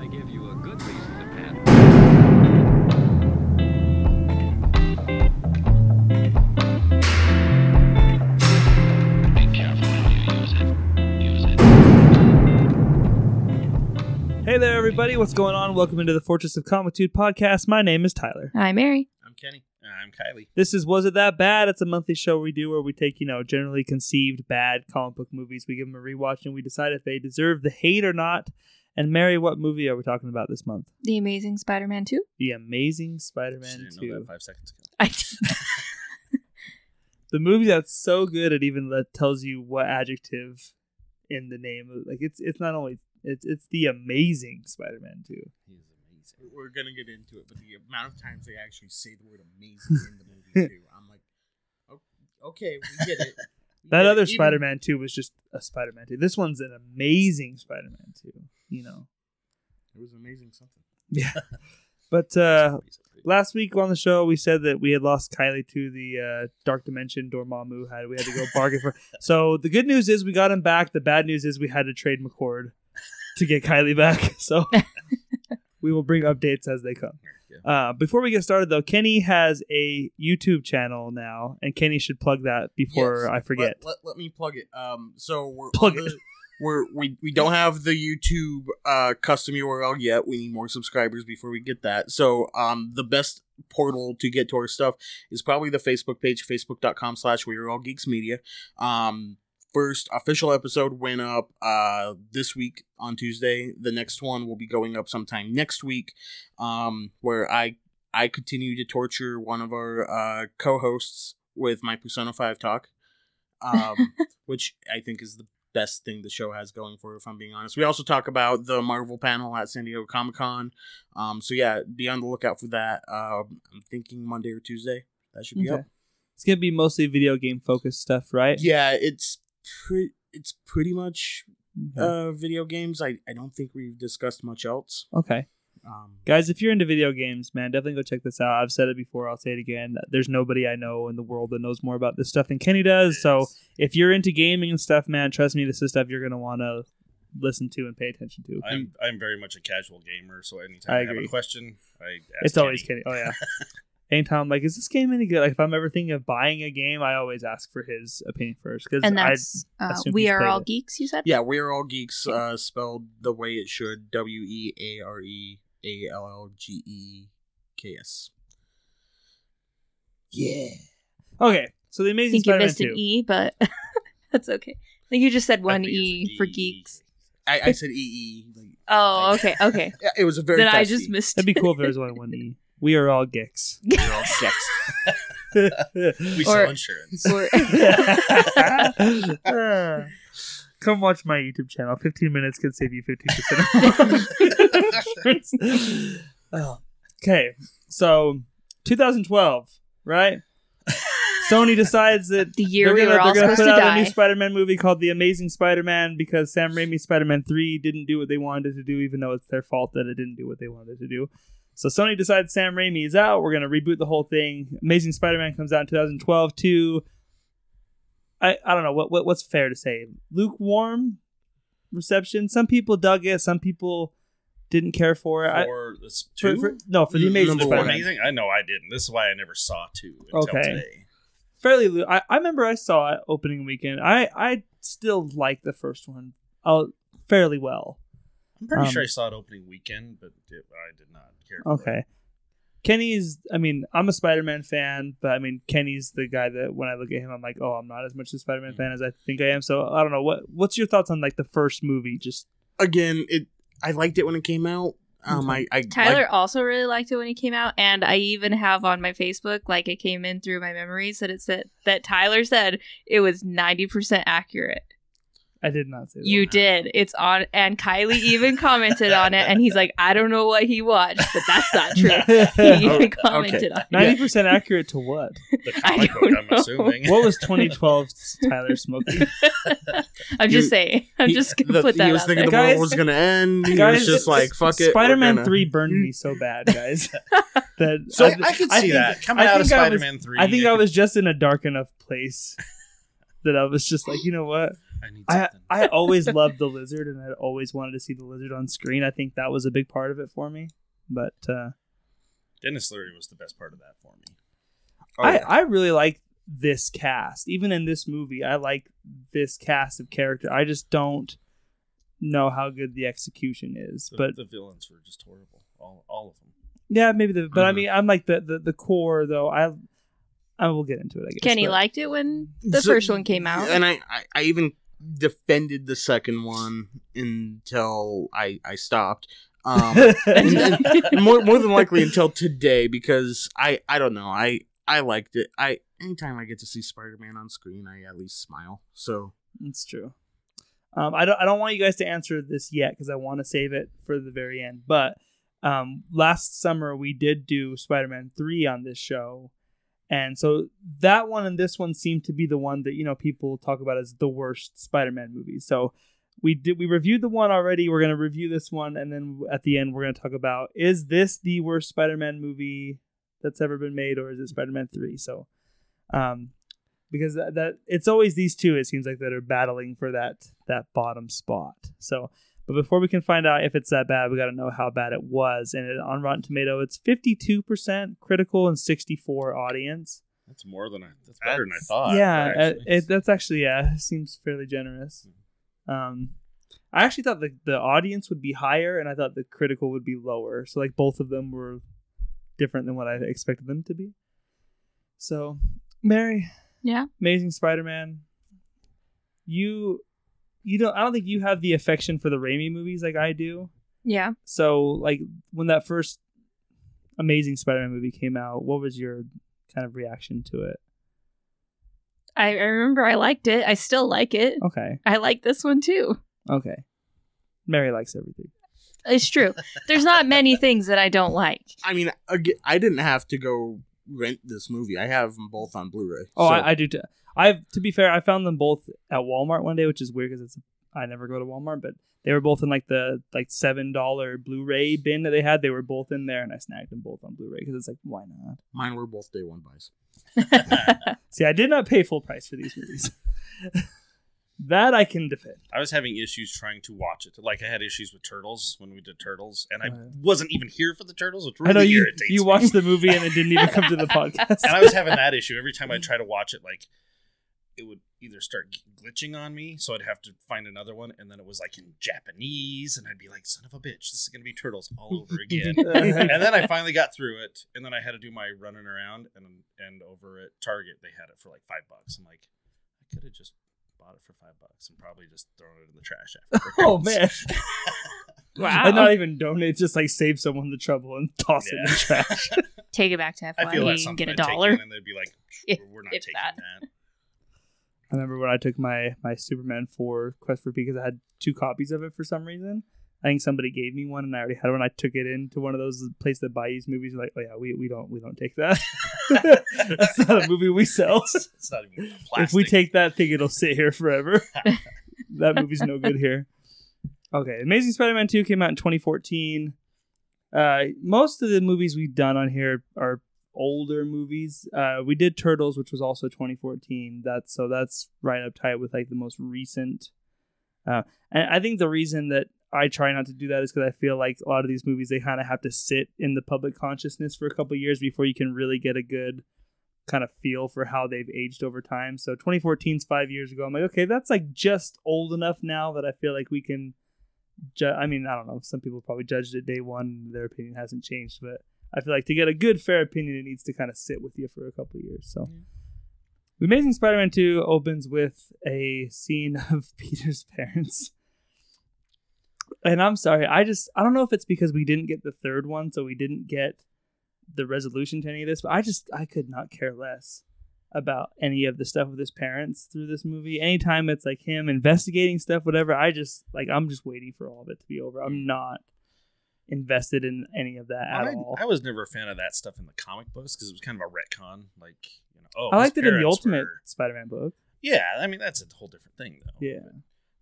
I give you a good reason to pat Be careful how you use it. Use it. Hey there, everybody. What's going on? Welcome into the Fortress of Comitude podcast. My name is Tyler. Hi, Mary. I'm Kenny. I'm Kylie. This is Was It That Bad? It's a monthly show we do where we take, you know, generally conceived bad comic book movies. We give them a rewatch and we decide if they deserve the hate or not. And Mary, what movie are we talking about this month? The Amazing Spider-Man 2. The Amazing Spider-Man Just know 2. that five seconds ago. I The movie that's so good it even let, tells you what adjective in the name. of Like it's it's not only it's it's the Amazing Spider-Man 2. He's amazing. We're gonna get into it, but the amount of times they actually say the word "amazing" in the movie too, I'm like, "O- okay, we get it. We That get other Even- Spider-Man 2 was just a Spider-Man 2. This one's an amazing Spider-Man 2, you know. It was amazing something. Yeah. But uh Piece of fruit. last week on the show we said that we had lost Kylie to the uh, dark dimension Dormammu had we had to go bargain for. So the good news is we got him back. The bad news is we had to trade McCord to get Kylie back. So we will bring updates as they come. Uh, before we get started though, Kenny has a YouTube channel now, and Kenny should plug that before Yes. I forget. Let, let, let me plug it. Um, so we're Plug on it. We're we we don't have the YouTube uh custom URL yet. We need more subscribers before we get that. So um, the best portal to get to our stuff is probably the Facebook page, facebook.com slash we are all geeks media. Um, first official episode went up uh this week on Tuesday. The next one will be going up sometime next week. Um, where I I continue to torture one of our uh co-hosts with my Persona 5 talk. Um, which I think is the best thing the show has going for it, if I'm being honest. We also talk about the Marvel panel at San Diego Comic Con. Um, so yeah, be on the lookout for that. Uh, I'm thinking Monday or Tuesday. That should be Okay. up. It's gonna be mostly video game focused stuff, right? Yeah, it's pre- it's pretty much Okay. uh video games. I, I don't think we've discussed much else. okay. Um, Guys, if you're into video games, man, definitely go check this out. I've said it before, I'll say it again. There's nobody I know in the world that knows more about this stuff than Kenny does. So if you're into gaming and stuff, man, trust me, this is stuff you're gonna want to listen to and pay attention to. I'm I'm very much a casual gamer, so anytime I, have a question, I ask it's always Kenny. Kenny. Oh yeah. Anytime, I'm like, is this game any good? Like, if I'm ever thinking of buying a game, I always ask for his opinion first because and that's uh, We Are All it. Geeks, you said? yeah, we're all geeks. Uh, spelled the way it should. W e a r e a l l g e k s. Yeah. okay. So the I Amazing think you Spider-Man missed an. E, but that's okay. I think you just said one E, think it's E a for geeks. I, I said e e. Like, Oh, okay, okay. it was a very. then I just E. missed That'd be cool if there was only one E. We are all geeks. We're all sex. We Or- sell insurance. Or- uh, Come watch my YouTube channel. 15 minutes can save you 15%. oh. Okay, so 2012, right? Sony decides that the year they're we gonna, they're gonna put out a new. Spider-Man movie called The Amazing Spider-Man because Sam Raimi's Spider-Man 3 didn't do what they wanted it to do, even though it's their fault that it didn't do what they wanted it to do. So Sony decides Sam Raimi is out. We're gonna reboot the whole thing. Amazing Spider-Man comes out in 2012 too. I I don't know what, what what's fair to say. Lukewarm reception. Some people dug it. Some people didn't care for it. I- For this for- two, for- no, for the Amazing number one. Amazing. I know I didn't. This is why I never saw two until Okay. today. fairly. lo- I, I remember I saw it opening weekend. I I still like the first one uh, fairly well. I'm pretty Um, sure I saw it opening weekend, but it, I did not care. For Okay. Kenny's. I mean, I'm a Spider-Man fan, but I mean, Kenny's the guy that when I look at him, I'm like, oh, I'm not as much a Spider-Man fan as I think I am. So I don't know what. What's your thoughts on like the first movie? Just Again, it. I liked it when it came out. Um, I, I Tyler liked- also really liked it when he came out, and I even have on my Facebook, like it came in through my memories, that it said that Tyler said it was ninety percent accurate. I did not say that. You did. It's on, and Kylie even commented on it, and he's like, I don't know what he watched, but that's not true. He Oh, even commented on it. Ninety percent accurate to what? The I comic book, don't I'm know. assuming. What was 2012 Tyler smoking? I'm You- just saying. I'm he- just gonna the- put that He was thinking there. the world was gonna end. He Guys, was just like, "Fuck it." we're Spider-Man gonna- Three burned mm. me so bad, guys. that So I, I could I see think- that coming I out of think I was- Spider-Man Three. I think I was just in a dark enough place that I was just like, you know what? I need I something. I always loved the lizard, and I always wanted to see the lizard on screen. I think that was a big part of it for me. But uh, Denis Leary was the best part of that for me. Oh, I yeah. I really like this cast. Even in this movie, I like this cast of character. I just don't know how good the execution is. The, But the villains were just horrible. All, all of them. yeah, maybe the. But I Mhm. mean, I'm like the, the the core though. I I will get into it. I guess. Kenny but- liked it when the So- first one came out. and I, I, I even defended the second one until I, I stopped. Um, and, and- more, more than likely until today because I, I don't know. I, I liked it. I anytime I get to see Spider Man on screen, I at least smile. So It's true. Um, I don't. I don't want you guys to answer this yet because I want to save it for the very end. But um, last summer we did do Spider-Man three on this show, and so that one and this one seem to be the one that you know people talk about as the worst Spider-Man movie. So we did. We reviewed the one already. We're gonna review this one, and then at the end we're gonna talk about is this the worst Spider-Man movie that's ever been made, or is it Spider-Man three? So. Um, because that, that it's always these two it seems like that are battling for that that bottom spot so but before we can find out if it's that bad we got to know how bad it was and it, on rotten tomato it's 52% critical and 64 audience That's more than I. That's better than I thought. yeah uh, actually. it, that's actually yeah seems fairly generous um i actually thought the, the audience would be higher and i thought the critical would be lower so like both of them were different than what i expected them to be so mary yeah. Amazing Spider-Man. You you don't I don't think you have the affection for the Raimi movies like I do. Yeah. So like when that first Amazing Spider-Man movie came out, what was your kind of reaction to it? I, I remember I liked it. I still like it. Okay. I like this one too. Okay. Mary likes everything. It's true. There's not many things that I don't like. I mean, I didn't have to go rent this movie. I have them both on Blu-ray. Oh, So- I, I do too. I've to be fair, I found them both at Walmart one day, which is weird because it's I never go to Walmart, but they were both in like the like seven dollar Blu-ray bin that they had. They were both in there, and I snagged them both on Blu-ray because it's like why not? mine were both day one buys. See, I did not pay full price for these movies. that I can defend. I was having issues trying to watch it. Like I had issues with Turtles when we did Turtles, and I Uh, wasn't even here for the Turtles, which really I know you irritates you me. watched the movie and it didn't even come to the podcast. and I was having that issue every time I try to watch it. Like it would either start glitching on me, so I'd have to find another one, and then it was like in Japanese, and I'd be like, "Son of a bitch, this is gonna be Turtles all over again." and then I finally got through it, and then I had to do my running around, and and over at Target they had it for like five bucks. I'm like, I could have just bought it for five bucks and probably just thrown it in the trash afterwards. oh man, Wow. and not even donate, just like save someone the trouble and toss it in the trash. Take it back to I feel FYE and get a I'd take dollar. in, and they'd be like, "We're not if taking that. that." I remember when I took my my Superman four Quest for because I had two copies of it for some reason. I think somebody gave me one and I already had one. I took it into one of those places that buy used movies. Like, oh yeah, we, we don't we don't take that. That's not a movie we sell. it's not even plastic. If we take that thing, it'll sit here forever. that movie's no good here. Okay, Amazing Spider-Man two came out in 2014. Uh, most of the movies we've done on here are older movies. Uh, we did Turtles, which was also 2014. That's so that's right up tight with like the most recent. Uh, and I think the reason that I try not to do that is because I feel like a lot of these movies they kind of have to sit in the public consciousness for a couple years before you can really get a good kind of feel for how they've aged over time. So 2014 is five years ago. I'm like, okay, that's like just old enough now that I feel like we can. Ju- I mean, I don't know. Some people probably judged it day one. Their opinion hasn't changed, but I feel like to get a good, fair opinion, it needs to kind of sit with you for a couple years. So, The Amazing Spider-Man 2 opens with a scene of Peter's parents. And I'm sorry, I just I don't know if it's because we didn't get the third one, so we didn't get the resolution to any of this, but I just I could not care less about any of the stuff with his parents through this movie. Anytime it's like him investigating stuff, whatever, I just like I'm just waiting for all of it to be over. I'm not invested in any of that at I, all. I was never a fan of that stuff in the comic books because it was kind of a retcon. Like, you know, oh, I liked it in the Ultimate were- Spider-Man book. Yeah, I mean that's a whole different thing, though. Yeah.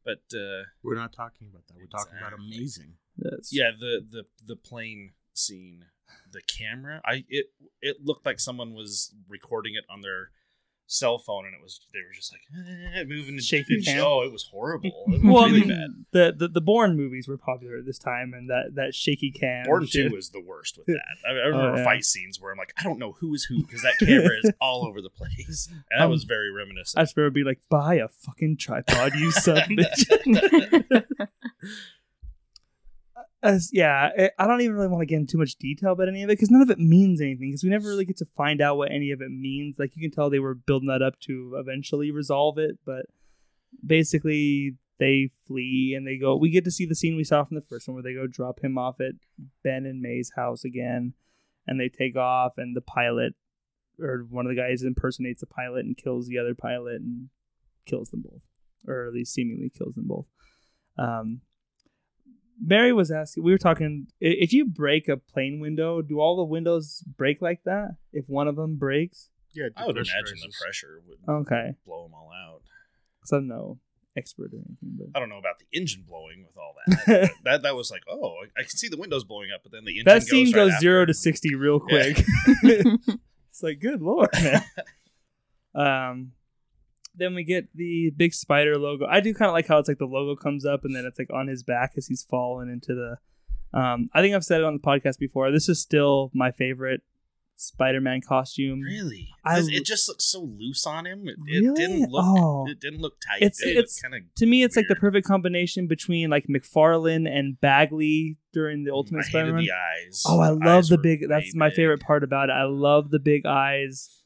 But uh, We're not talking about that. We're talking about amazing. That's- yeah, the the the plane scene, the camera, I it it looked like someone was recording it on their cell phone, and it was they were just like eh, moving and- cam. Oh, it was horrible. It was Well, I mean, bad. the, the the Bourne movies were popular at this time, and that that shaky cam. Bourne shit. Two was the worst with that. I, I remember Oh, yeah. fight scenes where I'm like, I don't know who is who because that camera is all over the place, and that Um, was very reminiscent. I just remember being like, "Buy a fucking tripod, you son bitch." As yeah, I- I don't even really want to get into too much detail about any of it because none of it means anything. Because we never really get to find out what any of it means. Like you can tell they were building that up to eventually resolve it, but basically they flee and they go. We get to see the scene we saw from the first one where they go drop him off at Ben and May's house again, and they take off, and the pilot or one of the guys impersonates the pilot and kills the other pilot and kills them both, or at least seemingly kills them both. Um, Mary was asking. We were talking. If you break a plane window, do all the windows break like that? If one of them breaks, Yeah, I would imagine the pressure would okay. blow them all out. Because I'm no expert or anything, but I don't know about the engine blowing with all that. that that was like, oh, I, I can see the windows blowing up, but then the engine that goes scene right goes after. zero to sixty real Yeah. quick. it's like, good lord, man. um, then we get the big spider logo. I do kind of like how it's like the logo comes up and then it's like on his back as he's falling into the. Um, I think I've said it on the podcast before. This is still my favorite Spider-Man costume. Really? I- it just looks so loose on him. It, it didn't look. Oh. It didn't look tight. It's- it it's- kind of. To me, it's like the perfect combination between like McFarlane and Bagley during the Ultimate I Spider-Man. the eyes. Oh, I love the big. That's my big. favorite part about it. I love the big eyes.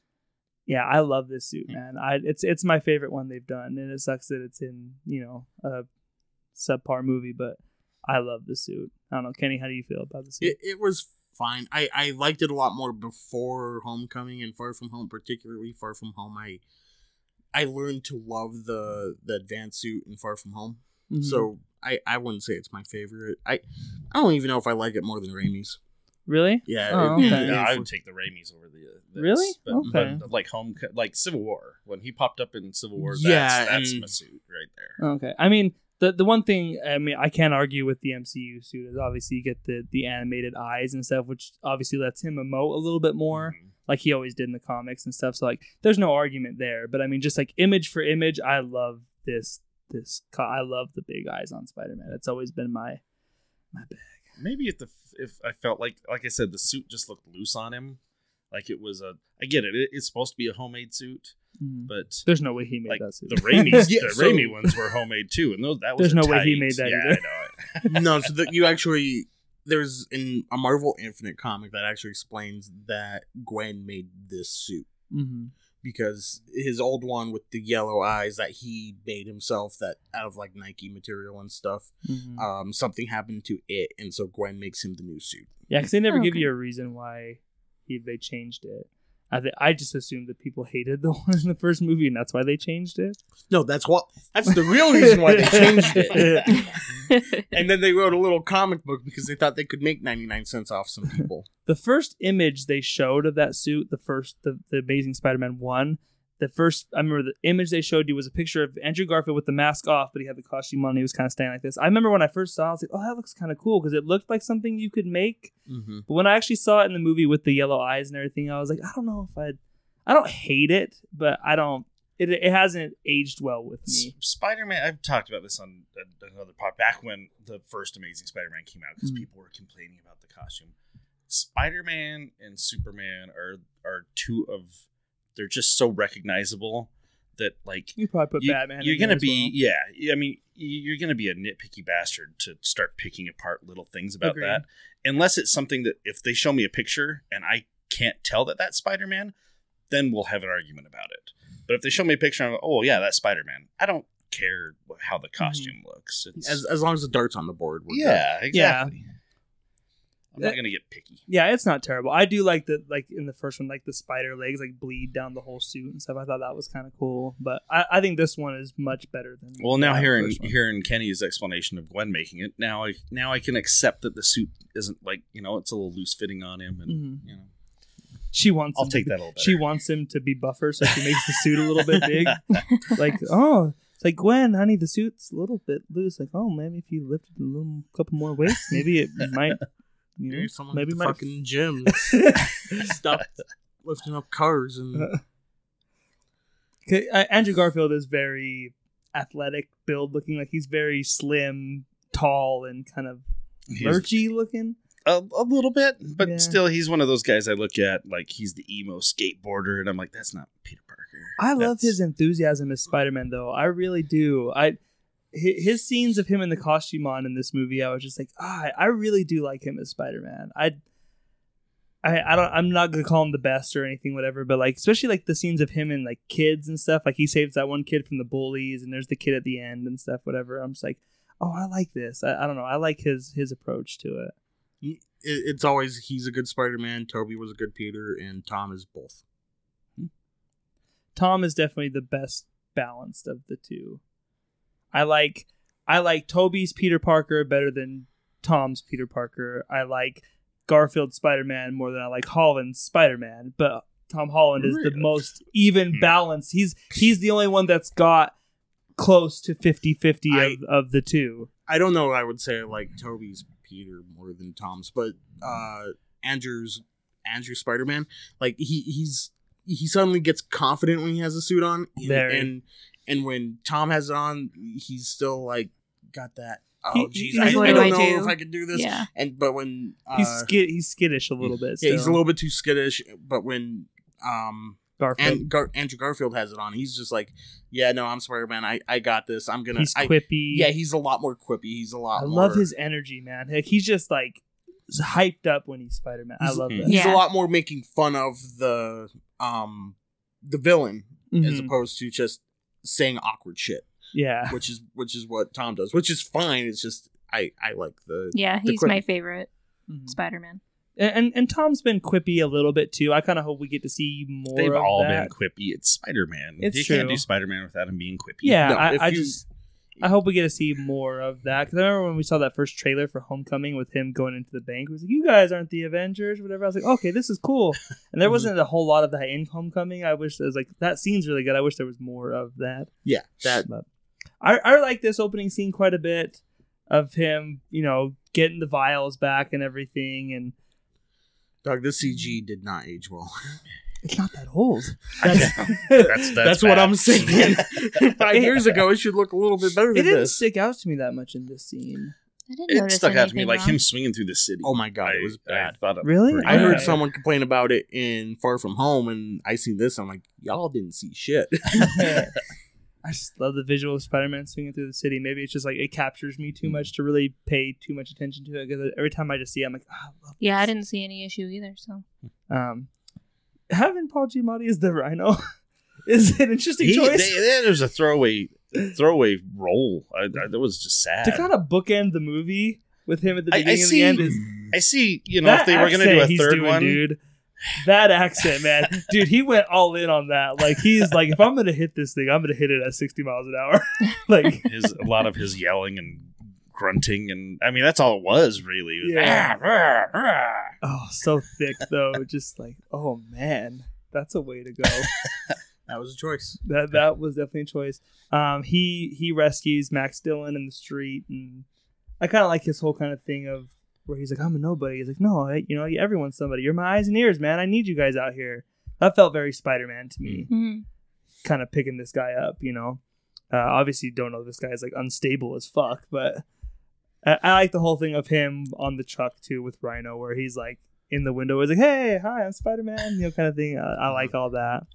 Yeah, I love this suit, Hmm. man. I it's it's my favorite one they've done, and it sucks that it's in you know a subpar movie, but I love the suit. I don't know, Kenny. How do you feel about the suit? It, it was fine. I, I liked it a lot more before Homecoming and Far From Home, particularly Far From Home. I I learned to love the the advanced suit in Far From Home. Mhm. So I, I wouldn't say it's my favorite. I I don't even know if I like it more than Raimi's. Really, Yeah. Oh, it- okay. Yeah, I would take the Raimis over the. Uh, this, Really? But, Okay. but like home, like Civil War when he popped up in Civil War. That's, Yeah, that's and- my suit right there. Okay. I mean, the the one thing I mean I can't argue with the MCU suit is obviously you get the the animated eyes and stuff, which obviously lets him emote a little bit more. Mhm. like he always did in the comics and stuff. So like, there's no argument there. But I mean, just like image for image, I love this. This co- I love the big eyes on Spider Man. It's always been my my bag. Maybe if the if I felt like like I said the suit just looked loose on him, like it was a. I get it. it it's supposed to be a homemade suit, Mhm. but There's no way he made like that suit. the Raimi Yeah, the so- Raimi ones were homemade too, and those that was There's a no way he made that yeah, either. I know. no, so that you actually there's in a Marvel Infinite comic that actually explains that Gwen made this suit hmm because his old one with the yellow eyes that he made himself that out of like Nike material and stuff. hmm Um, something happened to it, and so Gwen makes him the new suit. yeah, because they never Oh, give okay. you a reason why he, they changed it. I th- I just assumed that people hated the one in the first movie, and that's why they changed it. No, that's what that's the real reason why they changed it. and then they wrote a little comic book because they thought they could make ninety nine cents off some people. the first image they showed of that suit, the first the, the Amazing Spider-Man one, the first I remember the image they showed you was a picture of Andrew Garfield with the mask off, but he had the costume on. And he was kind of standing like this. I remember when I first saw, it, I was like, "Oh, that looks kind of cool" because it looked like something you could make. Mm-hmm. But when I actually saw it in the movie with the yellow eyes and everything, I was like, I don't know if I'd. I don't hate it, but I don't. It, it hasn't aged well with me. Spider Man. I've talked about this on a- another part back when the first Amazing Spider Man came out because Mhm. people were complaining about the costume. Spider Man and Superman are are two of they're just so recognizable that like You probably put you, Batman. You're in gonna as be well. yeah. I mean, you're gonna be a nitpicky bastard to start picking apart little things about Agreed. that, unless it's something that if they show me a picture and I can't tell that that's Spider Man, then we'll have an argument about it. But if they show me a picture, and I'm like, oh yeah, that's Spider Man. I don't care how the mm-hmm. costume looks. It's, As as long as the darts on the board. We're good. yeah, exactly. I'm not gonna get picky. Yeah, it's not terrible. I do like the like in the first one, like the spider legs like bleed down the whole suit and stuff. I thought that was kind of cool. But I, I think this one is much better than. Well, now hearing hearing Kenny's explanation of Gwen making it, now I now I can accept that the suit isn't like you know it's a little loose fitting on him, and Mhm. you know she wants. I'll him to take be- that a little better. She wants him to be buffer, so she makes the suit a little bit big. like, oh, it's like Gwen, honey, the suit's a little bit loose. Like, oh, maybe if you lifted a little couple more weights, maybe it might. You know, Maybe someone maybe maybe fucking gym. Stop lifting up cars and uh, Andrew Garfield is very athletic build looking, like he's very slim, tall, and kind of He's lurchy looking. a, a little bit, but Yeah. still, he's one of those guys I look at like he's the emo skateboarder, and I'm like, that's not Peter Parker. I love his enthusiasm as Spider-Man, though. I really do. I his scenes of him in the costume on in this movie, I was just like, ah, I really do like him as Spider-Man. I, I, I don't. I'm not gonna call him the best or anything, whatever. But like, especially like the scenes of him and like kids and stuff. Like he saves that one kid from the bullies, and there's the kid at the end and stuff. Whatever. I'm just like, oh, I like this. I, I don't know. I like his his approach to it. He- it's always he's a good Spider-Man. Tobey was a good Peter, and Tom is both. Tom is definitely the best balanced of the two. I like I like Tobey's Peter Parker better than Tom's Peter Parker. I like Garfield Spider-Man more than I like Holland's Spider-Man, but Tom Holland is the most even Hmm. balanced. He's he's the only one that's got close to 50-50 of, of the two. I don't know. I would say I like Tobey's Peter more than Tom's, but uh, Andrew's Andrew Spider Man, like he he's he suddenly gets confident when he has a suit on, and Very. and, and when Tom has it on, he's still like got that. Oh jeez, I, like, I what don't do I know do? if I can do this. Yeah. And but when uh, He's skid, he's skittish a little bit. yeah, he's a little bit too skittish. But when um Garfield. and Gar- Andrew Garfield has it on, he's just like, yeah, no, I'm Spider Man. I I got this. I'm gonna. he's I, quippy. yeah, he's a lot more quippy. He's a lot. I more, love his energy, man. Like he's just like hyped up when he's Spider Man. I He's- love that. He's Yeah. a lot more making fun of the um the villain as Mhm. opposed to just saying awkward shit, Yeah. which is which is what Tom does, which is fine. It's just I I like the Yeah, The he's quick- my favorite Mhm. Spider Man. And, and and Tom's been quippy a little bit too. I kind of hope we get to see more. They've of all that. been quippy. It's Spider Man. It's you can't do Spider Man without him being quippy. Yeah, No, I, if I you- just I hope we get to see more of that because I remember when we saw that first trailer for Homecoming with him going into the bank. It was like, "You guys aren't the Avengers, whatever." I was like, "Okay, this is cool." And there wasn't a whole lot of that in Homecoming. I wish there was like that scene's really good. I wish there was more of that. yeah that But I, I like this opening scene quite a bit of him, you know, getting the vials back and everything, and dog. This CG did not age well. it's not that old. That's, that's, That's, what. I'm saying. Five years ago, it should look a little bit better It than didn't this. stick out to me that much in this scene. I didn't It notice stuck out to me anything like wrong. him swinging through the city. Oh my God, it was I- I bad. thought it Really? pretty I heard bad. someone complain about it in Far From Home, and I see this. I'm like, y'all didn't see shit. I just love the visual of Spider-Man swinging through the city. Maybe it's just like it captures me too much to really pay too much attention to it. Because every time I just see, it, I'm like, oh, I love Yeah, I this." didn't see any issue either. So Um, having Paul Giamatti as the Rhino is an interesting He, choice they, there was a throwaway throwaway role. I, I, that was just sad. to kind of bookend the movie with him at the I- I beginning and the end. Is I see. You know, if they were going to do a he's third doing, one, dude. That accent, man, dude, he went all in on that. Like he's like, if I'm gonna hit this thing, I'm gonna hit it at 60 miles an hour. like, his a lot of his yelling and grunting, and I mean that's all it was really. It was, Yeah. "Ah, rah, rah." oh, so thick though. Just like, oh man, that's a way to go. that was a choice. that that was definitely a choice. Um, he he rescues Max Dillon in the street, and I kind of like his whole kind of thing of where he's like, "I'm a nobody." He's like, "No, I, you know, everyone's somebody. You're my eyes and ears, man. I need you guys out here." That felt very Spider-Man to me, Mhm. kind of picking this guy up. You know, uh, obviously don't know this guy is like unstable as fuck, but I, I like the whole thing of him on the truck too with Rhino, where he's like in the window, he's like, "Hey, hi, I'm Spider-Man," you know, kind of thing. I, I like all that.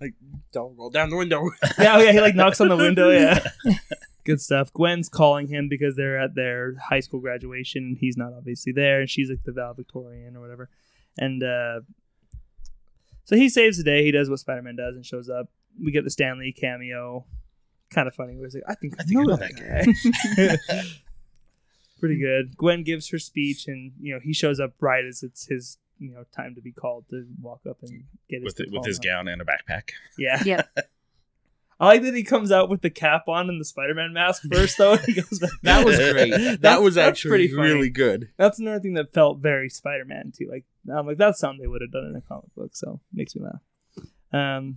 Like, don't roll down the window. yeah, oh yeah, he like knocks on the window. Yeah, good stuff. Gwen's calling him because they're at their high school graduation. and He's not obviously there, and she's like the valedictorian or whatever. And uh, so he saves the day. He does what Spider Man does and shows up. We get the Stan Lee cameo. Kind of funny. Where he's like, I think I, I think I know, know that guy. Pretty good. Gwen gives her speech, and you know he shows up right as it's his you know time to be called to walk up and get his with it, with diploma. his gown and a backpack. Yeah. Yeah. I like that he comes out with the cap on and the Spider-Man mask first, though. he goes back. That was great. That's- that was actually pretty funny. really good. That's another thing that felt very Spider-Man too. Like I'm like that's something they would have done in a comic book, so makes me laugh. Um,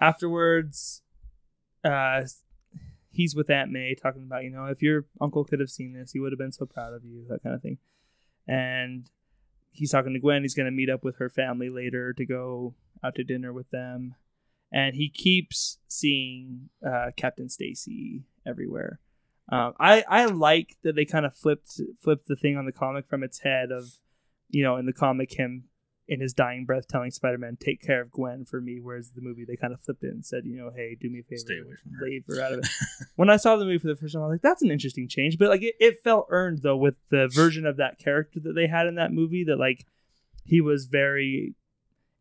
afterwards, uh, he's with Aunt May talking about you know if your uncle could have seen this, he would have been so proud of you, that kind of thing. And he's talking to Gwen. He's going to meet up with her family later to go out to dinner with them. and he keeps seeing uh, Captain Stacy everywhere. Um, I I like that they kind of flipped flipped the thing on the comic from its head of, you know, in the comic him in his dying breath telling Spider-Man take care of Gwen for me, whereas the movie they kind of flipped it and said, you know, hey, do me a favor, Stay away from her. leave her out of it. when I saw the movie for the first time, I was like, that's an interesting change, but like it, it felt earned though with the version of that character that they had in that movie that like he was very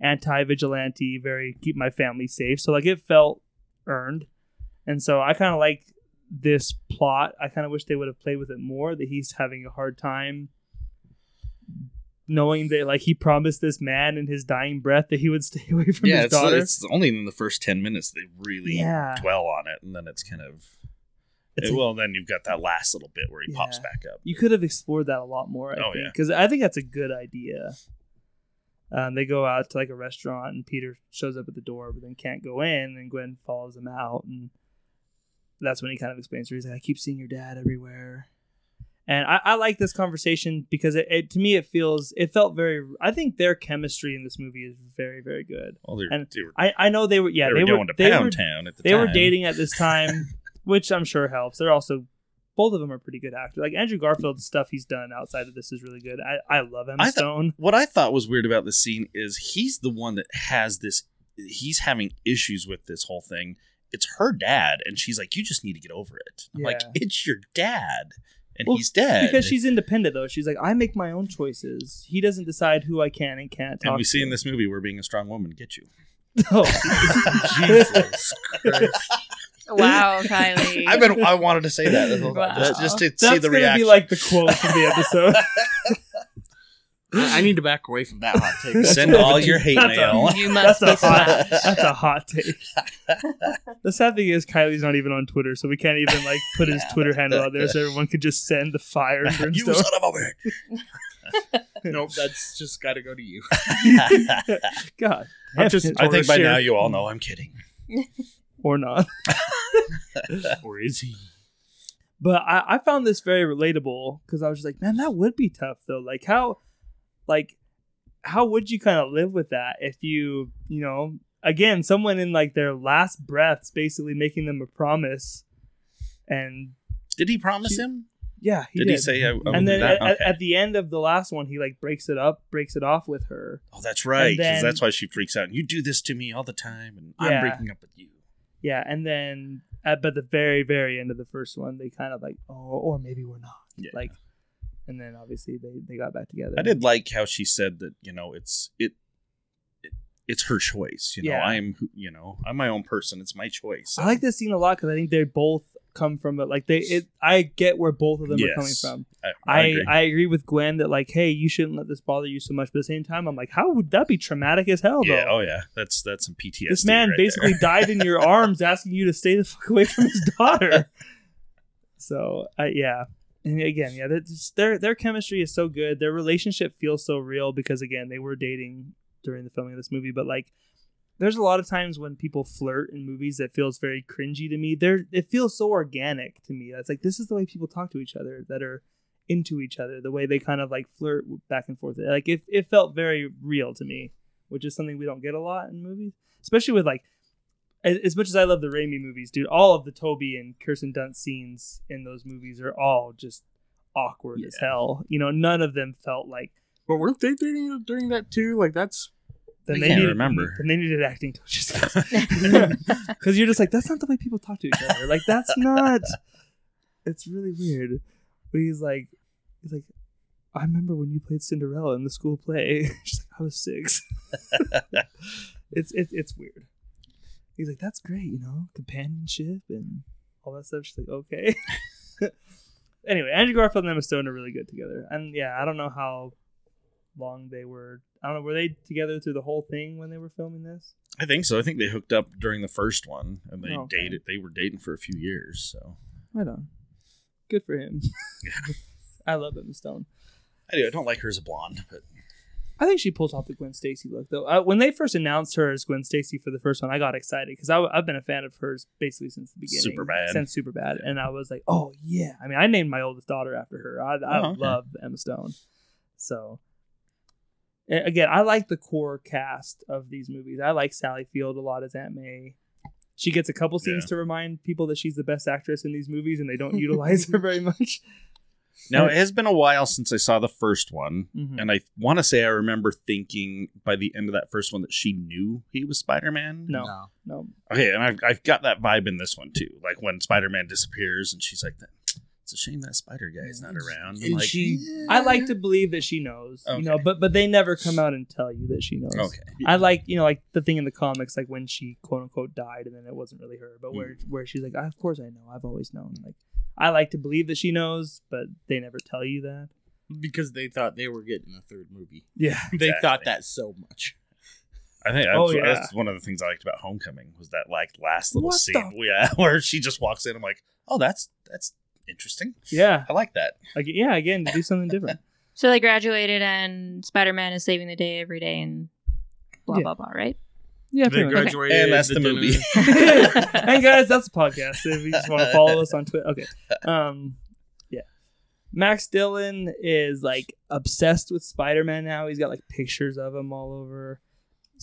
anti-vigilante, very keep my family safe. So like it felt earned. And so I kind of like this plot. I kind of wish they would have played with it more that he's having a hard time knowing that like he promised this man in his dying breath that he would stay away from yeah, his it's, daughter. it's only in the first ten minutes they really Yeah. dwell on it, and then it's kind of. It's eh, a- well, then you've got that last little bit where he pops back up. you could have explored that a lot more. I Oh, think yeah. because I think that's a good idea. Um, they go out to like a restaurant and Peter shows up at the door, but then can't go in, and Gwen follows him out, and that's when he kind of explains to her. He's like, "I keep seeing your dad everywhere," and I, I like this conversation because it, it to me it feels it felt very. I think their chemistry in this movie is very very good. Well, they're, And they were, I, I know they were yeah they they, were going to they Pound were Town at the they time. were dating at this time, which I'm sure helps. They're also both of them are pretty good actors. Like Andrew Garfield's stuff he's done outside of this is really good. I, I love Emma I thought- Stone. What I thought was weird about this scene is he's the one that has this. He's having issues with this whole thing. It's her dad, and she's like, "You just need to get over it." I'm like, "It's your dad, and Well, he's dead." Because she's independent though. She's like, I make my own choices. He doesn't decide who I can and can't talk and we see to. in this movie where being a strong woman get you. Oh, Jesus Christ. Wow, Kylie. I've been. I wanted to say that this whole time, Wow. just, just to That's see the gonna reaction. be like the quote from the episode. I need to back away from that hot take. Send all your hate That's a- mail. you must That's be a hot. slapped. That's a hot take. the sad thing is Kylie's not even on Twitter, so we can't even like put his Twitter handle out there, so everyone could just send the fire and you son of a bitch. nope, that's just got to go to you. God, I'm just- I think by Share- now you all know I'm kidding. or not. or is he? But I, I found this very relatable because I was just like, man, that would be tough though. Like how, like, how would you kind of live with that if you, you know, again, someone in like their last breaths, basically making them a promise, and Did he promise She- him? yeah, he Did, did. he say I, I and do then that? at, Okay. at the end of the last one, he like breaks it up, breaks it off with her. oh, that's right. Because that's why she freaks out. and You do this to me all the time, and I'm breaking up with you. Yeah, and then at but the very very end of the first one, they kind of like, oh, or maybe we're not. Yeah. Like, and then obviously they they got back together. I did like how she said that. You know, it's it. it it's her choice. You know, Yeah. I'm. You know, I'm my own person. It's my choice. I like this scene a lot because I think they both come from it. Like they, it, I get where both of them are coming Yes. from. I, I, agree. I agree with Gwen that like, hey, you shouldn't let this bother you so much. But at the same time, I'm like, how would that be traumatic as hell? though? yeah. Oh yeah. That's that's some PTSD. this man right basically there. died in your arms, asking you to stay the fuck away from his daughter. so, uh, yeah, and again, yeah, their their chemistry is so good. Their relationship feels so real because again, they were dating during the filming of this movie. But like, there's a lot of times when people flirt in movies that feels very cringy to me. There, it feels so organic to me. It's like this is the way people talk to each other that are into each other. The way they kind of like flirt back and forth. Like it, it felt very real to me, which is something we don't get a lot in movies, especially with like as as much as I love the Raimi movies, dude, all of the Tobey and Kirsten Dunst scenes in those movies are all just awkward as hell. You know, none of them felt like But weren't they dating during that too? Like that's then I they can't needed remember. Then they needed acting coaches because you're just like that's not the way people talk to each other. Like that's not. It's really weird. But he's like, he's like, I remember when you played Cinderella in the school play. She's like, I was six. it's it's it's weird. He's like, that's great, you know, companionship and all that stuff. She's like, okay. anyway, Andrew Garfield and Emma Stone are really good together, and yeah, I don't know how long they were. I don't know. Were they together through the whole thing when they were filming this? I think so. I think they hooked up during the first one, and they Oh, okay. dated. They were dating for a few years. So I don't. Good for him. Yeah. I love Emma Stone. I do. I don't like her as a blonde, but I think she pulls off the Gwen Stacy look though. Uh, when they first announced her as Gwen Stacy for the first one, I got excited because I've been a fan of hers basically since the beginning. Superbad. Since Superbad, and I was like, oh yeah. I mean, I named my oldest daughter after her. I, I Oh, okay. love Emma Stone. So, Again, I like the core cast of these movies. I like Sally Field a lot as Aunt May. She gets a couple scenes Yeah. to remind people that she's the best actress in these movies, and they don't utilize her very much. Now it has been a while since I saw the first one, Mhm. and I want to say I remember thinking by the end of that first one that she knew he was Spider Man. No, no. Okay, and I've, I've got that vibe in this one too. Like when Spider Man disappears, and she's like, "It's a shame that Spider guy is not around." I'm And like, she- I like to believe that she knows, you know, but but they never come out and tell you that she knows. okay, I like you know like the thing in the comics like when she quote unquote died and then it wasn't really her, but Hmm. where where she's like, of course I know, I've always known. Like I like to believe that she knows, but they never tell you that. because they thought they were getting a third movie. Yeah, They Exactly. thought that so much. I think that's, Oh, yeah. that's one of the things I liked about Homecoming was that like last little What scene, yeah, where she just walks in. I'm like, oh, that's that's interesting. yeah, I like that. like yeah. Again, to do something different. So they graduated, and Spider Man is saving the day every day, and blah Yeah. blah blah. Right? Yeah, They pretty much. graduated. And that's the dinner- movie. and guys, that's a podcast. If you just want to follow us on Twitter, okay. Um, yeah. Max Dillon is like obsessed with Spider Man now. He's got like pictures of him all over.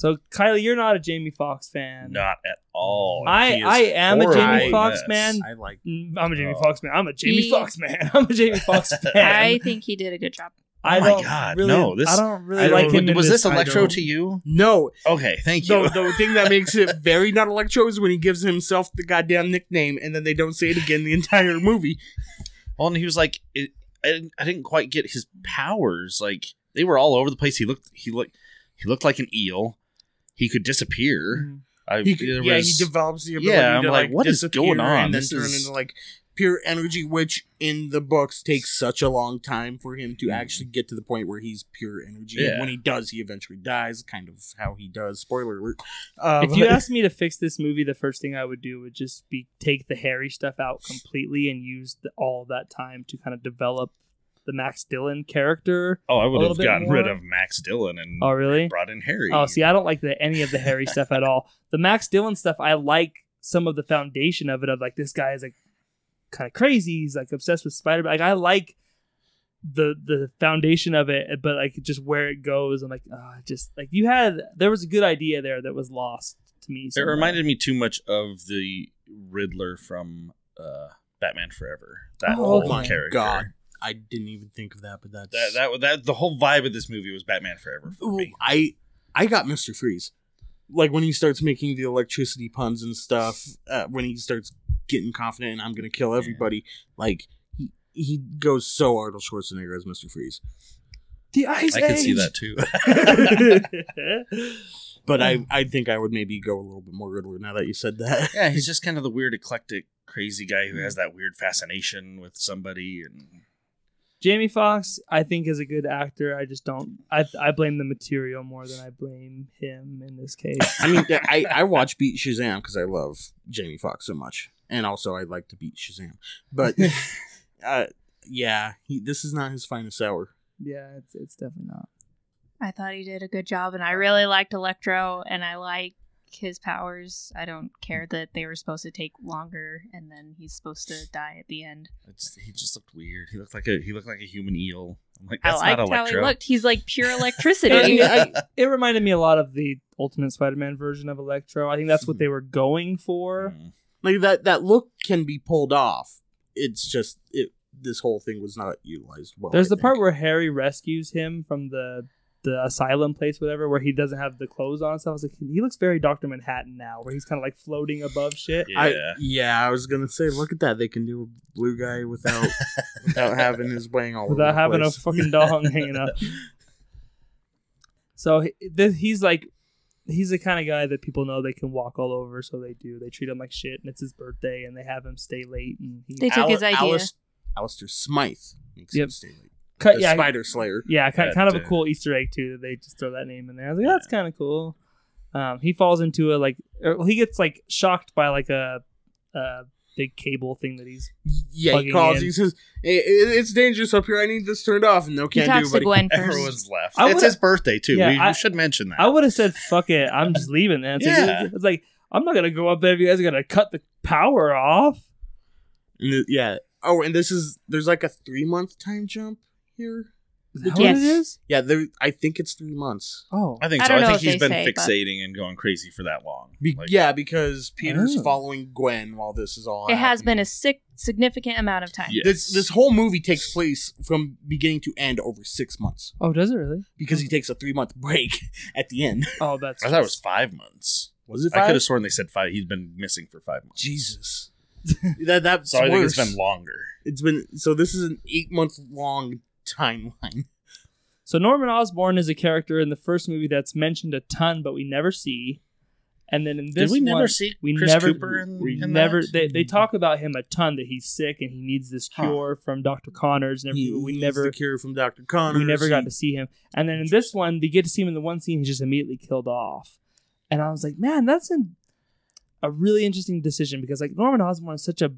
So Kylie, you're not a Jamie Foxx fan. Not at all. I- I am a Jamie in Foxx this. man. I like. Mm, I'm a Jamie Oh. Foxx man. I'm a Jamie He- Foxx man. I'm a Jamie Foxx fan. I think he did a good job. I Oh my don't God, really, no, this- I don't really I don't- like him. in was this Electro don't- to you? No, Okay, thank you. the, the thing that makes it very not electro is when he gives himself the goddamn nickname and then they don't say it again the entire movie. Well, and he was like, it, I, didn't, I didn't quite get his powers. Like they were all over the place. He looked, he looked, he looked like an eel. He could disappear. Mhm. I, He, there yeah, was- he develops the ability Yeah, I'm to like, like, what is disappear going on? and then This turn is- into like pure energy, which in the books takes such a long time for him to Mhm. actually get to the point where he's pure energy. Yeah. And when he does, he eventually dies. Kind of how he does. Spoiler alert. Uh, If you but- asked me to fix this movie, the first thing I would do would just be take the hairy stuff out completely and use the, all that time to kind of develop the Max Dillon character. oh, I would have bit gotten rid of Max Dillon and Oh, really? brought in Harry. Oh, see, I don't like the, any of the Harry stuff at all. The Max Dillon stuff, I like some of the foundation of it. Of like this guy is like kind of crazy. He's like obsessed with Spider. Man. Like I like the the foundation of it, but like just where it goes, I'm like, ah, just like you had. There was a good idea there that was lost to me. It reminded me too much of the Riddler from uh, Batman Forever. That Oh, whole my character. God, I didn't even think of that, but that's That, that that the whole vibe of this movie was Batman Forever for me. I I got Mister Freeze. Like when he starts making the electricity puns and stuff. Uh, when he starts getting confident and I'm gonna kill everybody. Like he he goes so Arnold Schwarzenegger as Mister Freeze. the ice. I could see that too. But. I I think I would maybe go a little bit more Riddler now that you said that. yeah, he's just kind of the weird, eclectic, crazy guy who has that weird fascination with somebody. And Jamie Foxx, I think, is a good actor. I just don't. I I blame the material more than I blame him in this case. I mean, I I watch Beat Shazam because I love Jamie Foxx so much, and also I like to beat Shazam. But uh, yeah, he, this is not his finest hour. yeah, it's it's definitely not. I thought he did a good job, and I really liked Electro, and I like his powers. I don't care that they were supposed to take longer, and then he's supposed to die at the end. it's, he just looked weird. He looked like a he looked like a human eel. I'm like, I that's liked not how he Electro. looked. He's like pure I electricity. mean, I- it reminded me a lot of the Ultimate Spider-Man version of Electro. I think that's what they were going for. Mm. Like that that look can be pulled off. It's just it. This whole thing was not utilized well. There's I the part think. where Harry rescues him from the the asylum place, whatever, where he doesn't have the clothes on. So I was like, he looks very Doctor Manhattan now, where he's kind of like floating above shit. Yeah. I, yeah, I was gonna say, look at that. They can do a blue guy without without having his wang all over without the having a fucking dong hanging out. So he, th- he's like, he's the kind of guy that people know they can walk all over, so they do. They treat him like shit, and it's his birthday, and they have him stay late, and he They took his idea. Alice, Alistair Smythe makes Yep. him stay late. Cut, yeah, Spider Slayer. yeah, kind, That, kind of a uh, cool Easter egg too. That they just throw that name in there. I was like, that's kind of cool. Um, he falls into a like, or, well, he gets like shocked by like a, a big cable thing that he's. Yeah, he calls. in. He says, "I- I- "It's dangerous up here. I need this turned off." And no, can't do. to Buddy. Gwen first. Everyone's left. I it's his birthday too. Yeah, we, we should mention that. I would have said, "Fuck it, I'm just leaving." Then it's, Yeah. like, it's like I'm not gonna go up there if you guys are gonna cut the power off. And th- yeah. Oh, and this is there's like a three month time jump here. Is that what it is? Yeah, there. I think it's three months. Oh, I think I so. don't I know think if he's they been say, but- fixating and going crazy for that long. Be- Like, yeah, because Peter's Oh. following Gwen while this is all. It has been happening. a sick, significant amount of time. Yes. This this whole movie takes place from beginning to end over six months oh, does it really? because he hmm. takes a three month break at the end. Oh, that's. I thought it was five months. Was it I five? could have sworn they said five. He's been missing for five months. Jesus. that that's So I think worse. it's been longer. It's been so. This is an eight month long timeline. So Norman Osborn is a character in the first movie that's mentioned a ton, but we never see. And then in this Did we never see we Chris never, Cooper in, we in never. that? They, they hmm. talk about him a ton that he's sick and he needs this Huh. cure from Doctor Connors and everything. but we He never, needs the cure from Doctor Connors. we never got to see him. And then in this one, they get to see him in the one scene. He's just immediately killed off. And I was like, man, that's an, a really interesting decision because like Norman Osborn is such a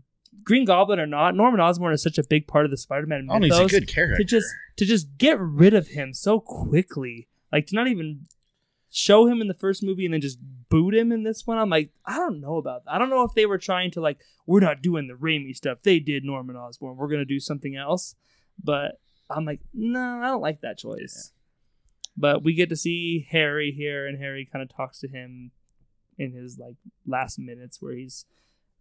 Green Goblin or not, Norman Osborn is such a big part of the Spider-Man Oh, he's a good character. to just to just get rid of him so quickly, like to not even show him in the first movie and then just boot him in this one. I'm like, I don't know about that. I don't know if they were trying to like, we're not doing the Raimi stuff. They did Norman Osborn. We're gonna do something else. But I'm like, no, I don't like that choice. But we get to see Harry here, and Harry kind of talks to him in his like last minutes where he's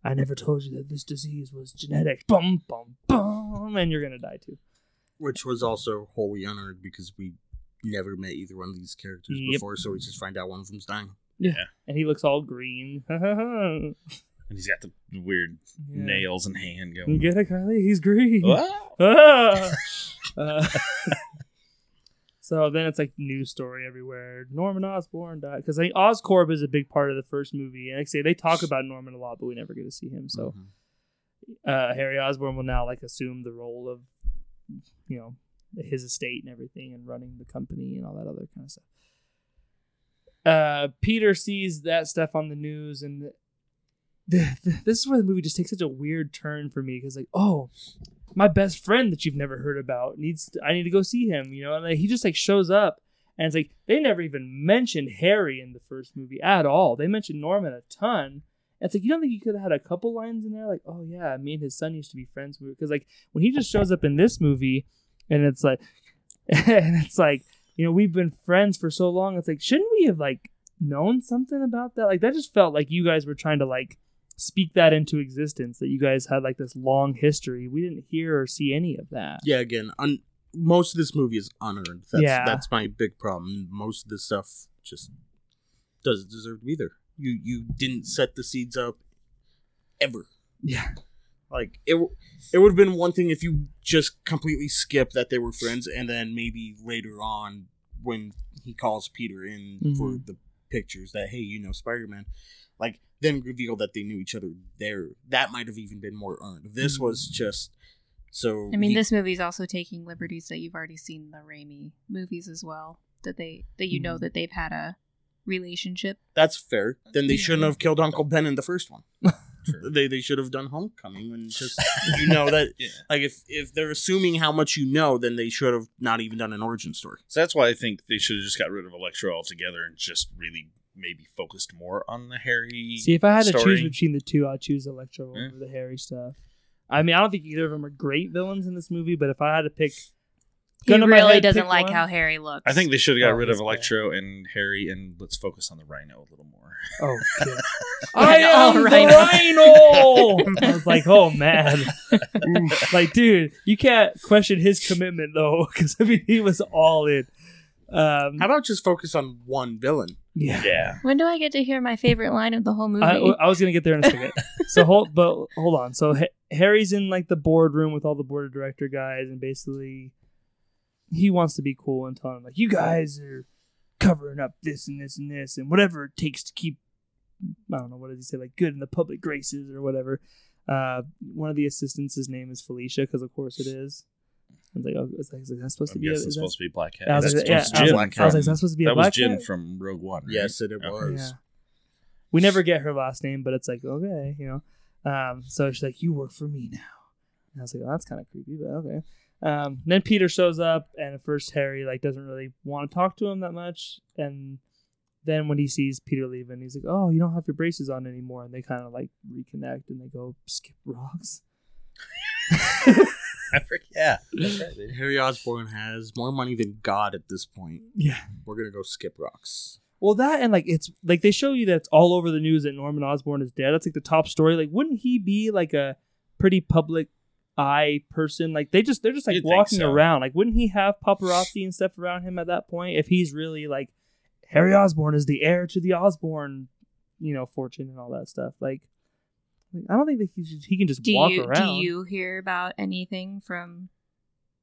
I never told you that this disease was genetic. Bum bum bum and you're gonna die too. which was also wholly unearned because we never met either one of these characters Yep. before, so we just find out one of them's dying. Yeah. And he looks all green. and he's got the weird nails and hand going. You going. get it, Kylie? He's green. Wow. Ah! Uh, so then it's like news story everywhere. Norman Osborn died because like, Oscorp is a big part of the first movie, and like I say they talk about Norman a lot, but we never get to see him. So Mhm. uh, Harry Osborn will now like assume the role of you know his estate and everything, and running the company and all that other kind of stuff. Uh, Peter sees that stuff on the news, and this is where the movie just takes such a weird turn for me because like, oh, my best friend that you've never heard about needs to, I need to go see him, you know, and like, he just like shows up. And it's like they never even mentioned Harry in the first movie at all. They mentioned Norman a ton. And it's like you don't think you could have had a couple lines in there, like, "Oh yeah, me and his son used to be friends." Because like when he just shows up in this movie, and it's like, and it's like, you know, we've been friends for so long. It's like, shouldn't we have like known something about that? Like that just felt like you guys were trying to like speak that into existence. That you guys had like this long history. We didn't hear or see any of that. Yeah, again, un- most of this movie is unearned. That's, Yeah. that's my big problem. Most of this stuff just doesn't deserve to be there. You you didn't set the seeds up ever. Yeah. Like it, it would have been one thing if you just completely skip that they were friends, and then maybe later on when he calls Peter in for Mhm. the pictures that hey, you know Spider Man, like then reveal that they knew each other there. That might have even been more earned. This Mhm. was just so. I mean, he- this movie's also taking liberties that you've already seen the Raimi movies as well. That they that you know Mhm. that they've had a relationship. That's fair. Then they shouldn't have killed Uncle Ben in the first one. True. They they should have done Homecoming and just you know that Yeah. like if if they're assuming how much you know, then they should have not even done an origin story. So that's why I think they should have just got rid of Electro altogether and just really maybe focused more on the Harry. See, if I had to choose between the two, I'd choose Electro Yeah. over the Harry stuff. I mean, I don't think either of them are great villains in this movie, but if I had to pick, He gun to my really head, doesn't like one- how Harry looks. I think they should have got Oh, rid he's of bad. Electro and Harry, and let's focus on the Rhino a little more. Oh, God. I am Oh, the Rhino. Rhino. I was like, oh man, like dude, you can't question his commitment though, because I mean, he was all in. Um, How about just focus on one villain? Yeah, Yeah. When do I get to hear my favorite line of the whole movie? I, I was gonna get there in a second. so hold, but hold on. So Ha- Harry's in like the boardroom with all the board of director guys, and basically, he wants to be cool and tell them like, you guys are covering up this and this and this and whatever it takes to keep. I don't know what does he say like good in the public graces or whatever. Uh, one of the assistants, his name is Felicia, because of course it is. I was like, oh, it's like, is that supposed I to be? A, guess is it's that- supposed to be Black Cat. I was That's like, yeah, supposed I was, Jyn Black I was like, is that supposed to be a that black was Jyn cat? from Rogue One. Right? Yes, it Okay. was. Yeah. We never get her last name, but it's like, okay, you know. Um, so she's like, you work for me now. And I was like, oh, that's kind of creepy, but okay. Um, then Peter shows up, and at first Harry like doesn't really want to talk to him that much, and then when he sees Peter leaving, he's like, "Oh, you don't have your braces on anymore," and they kind of like reconnect and they go skip rocks. I forget. Yeah, right. Harry Osborn has more money than God at this point. Yeah. We're gonna go skip rocks. Well, that and like it's like they show you that it's all over the news that Norman Osborn is dead. That's like the top story. Like, wouldn't he be like a pretty public eye person? Like they just they're just like You'd walking so. around. Like, wouldn't he have paparazzi and stuff around him at that point if he's really like Harry Osborn is the heir to the Osborn, you know, fortune and all that stuff. Like, I don't think that he should, he can just Do walk you around. do you hear about anything from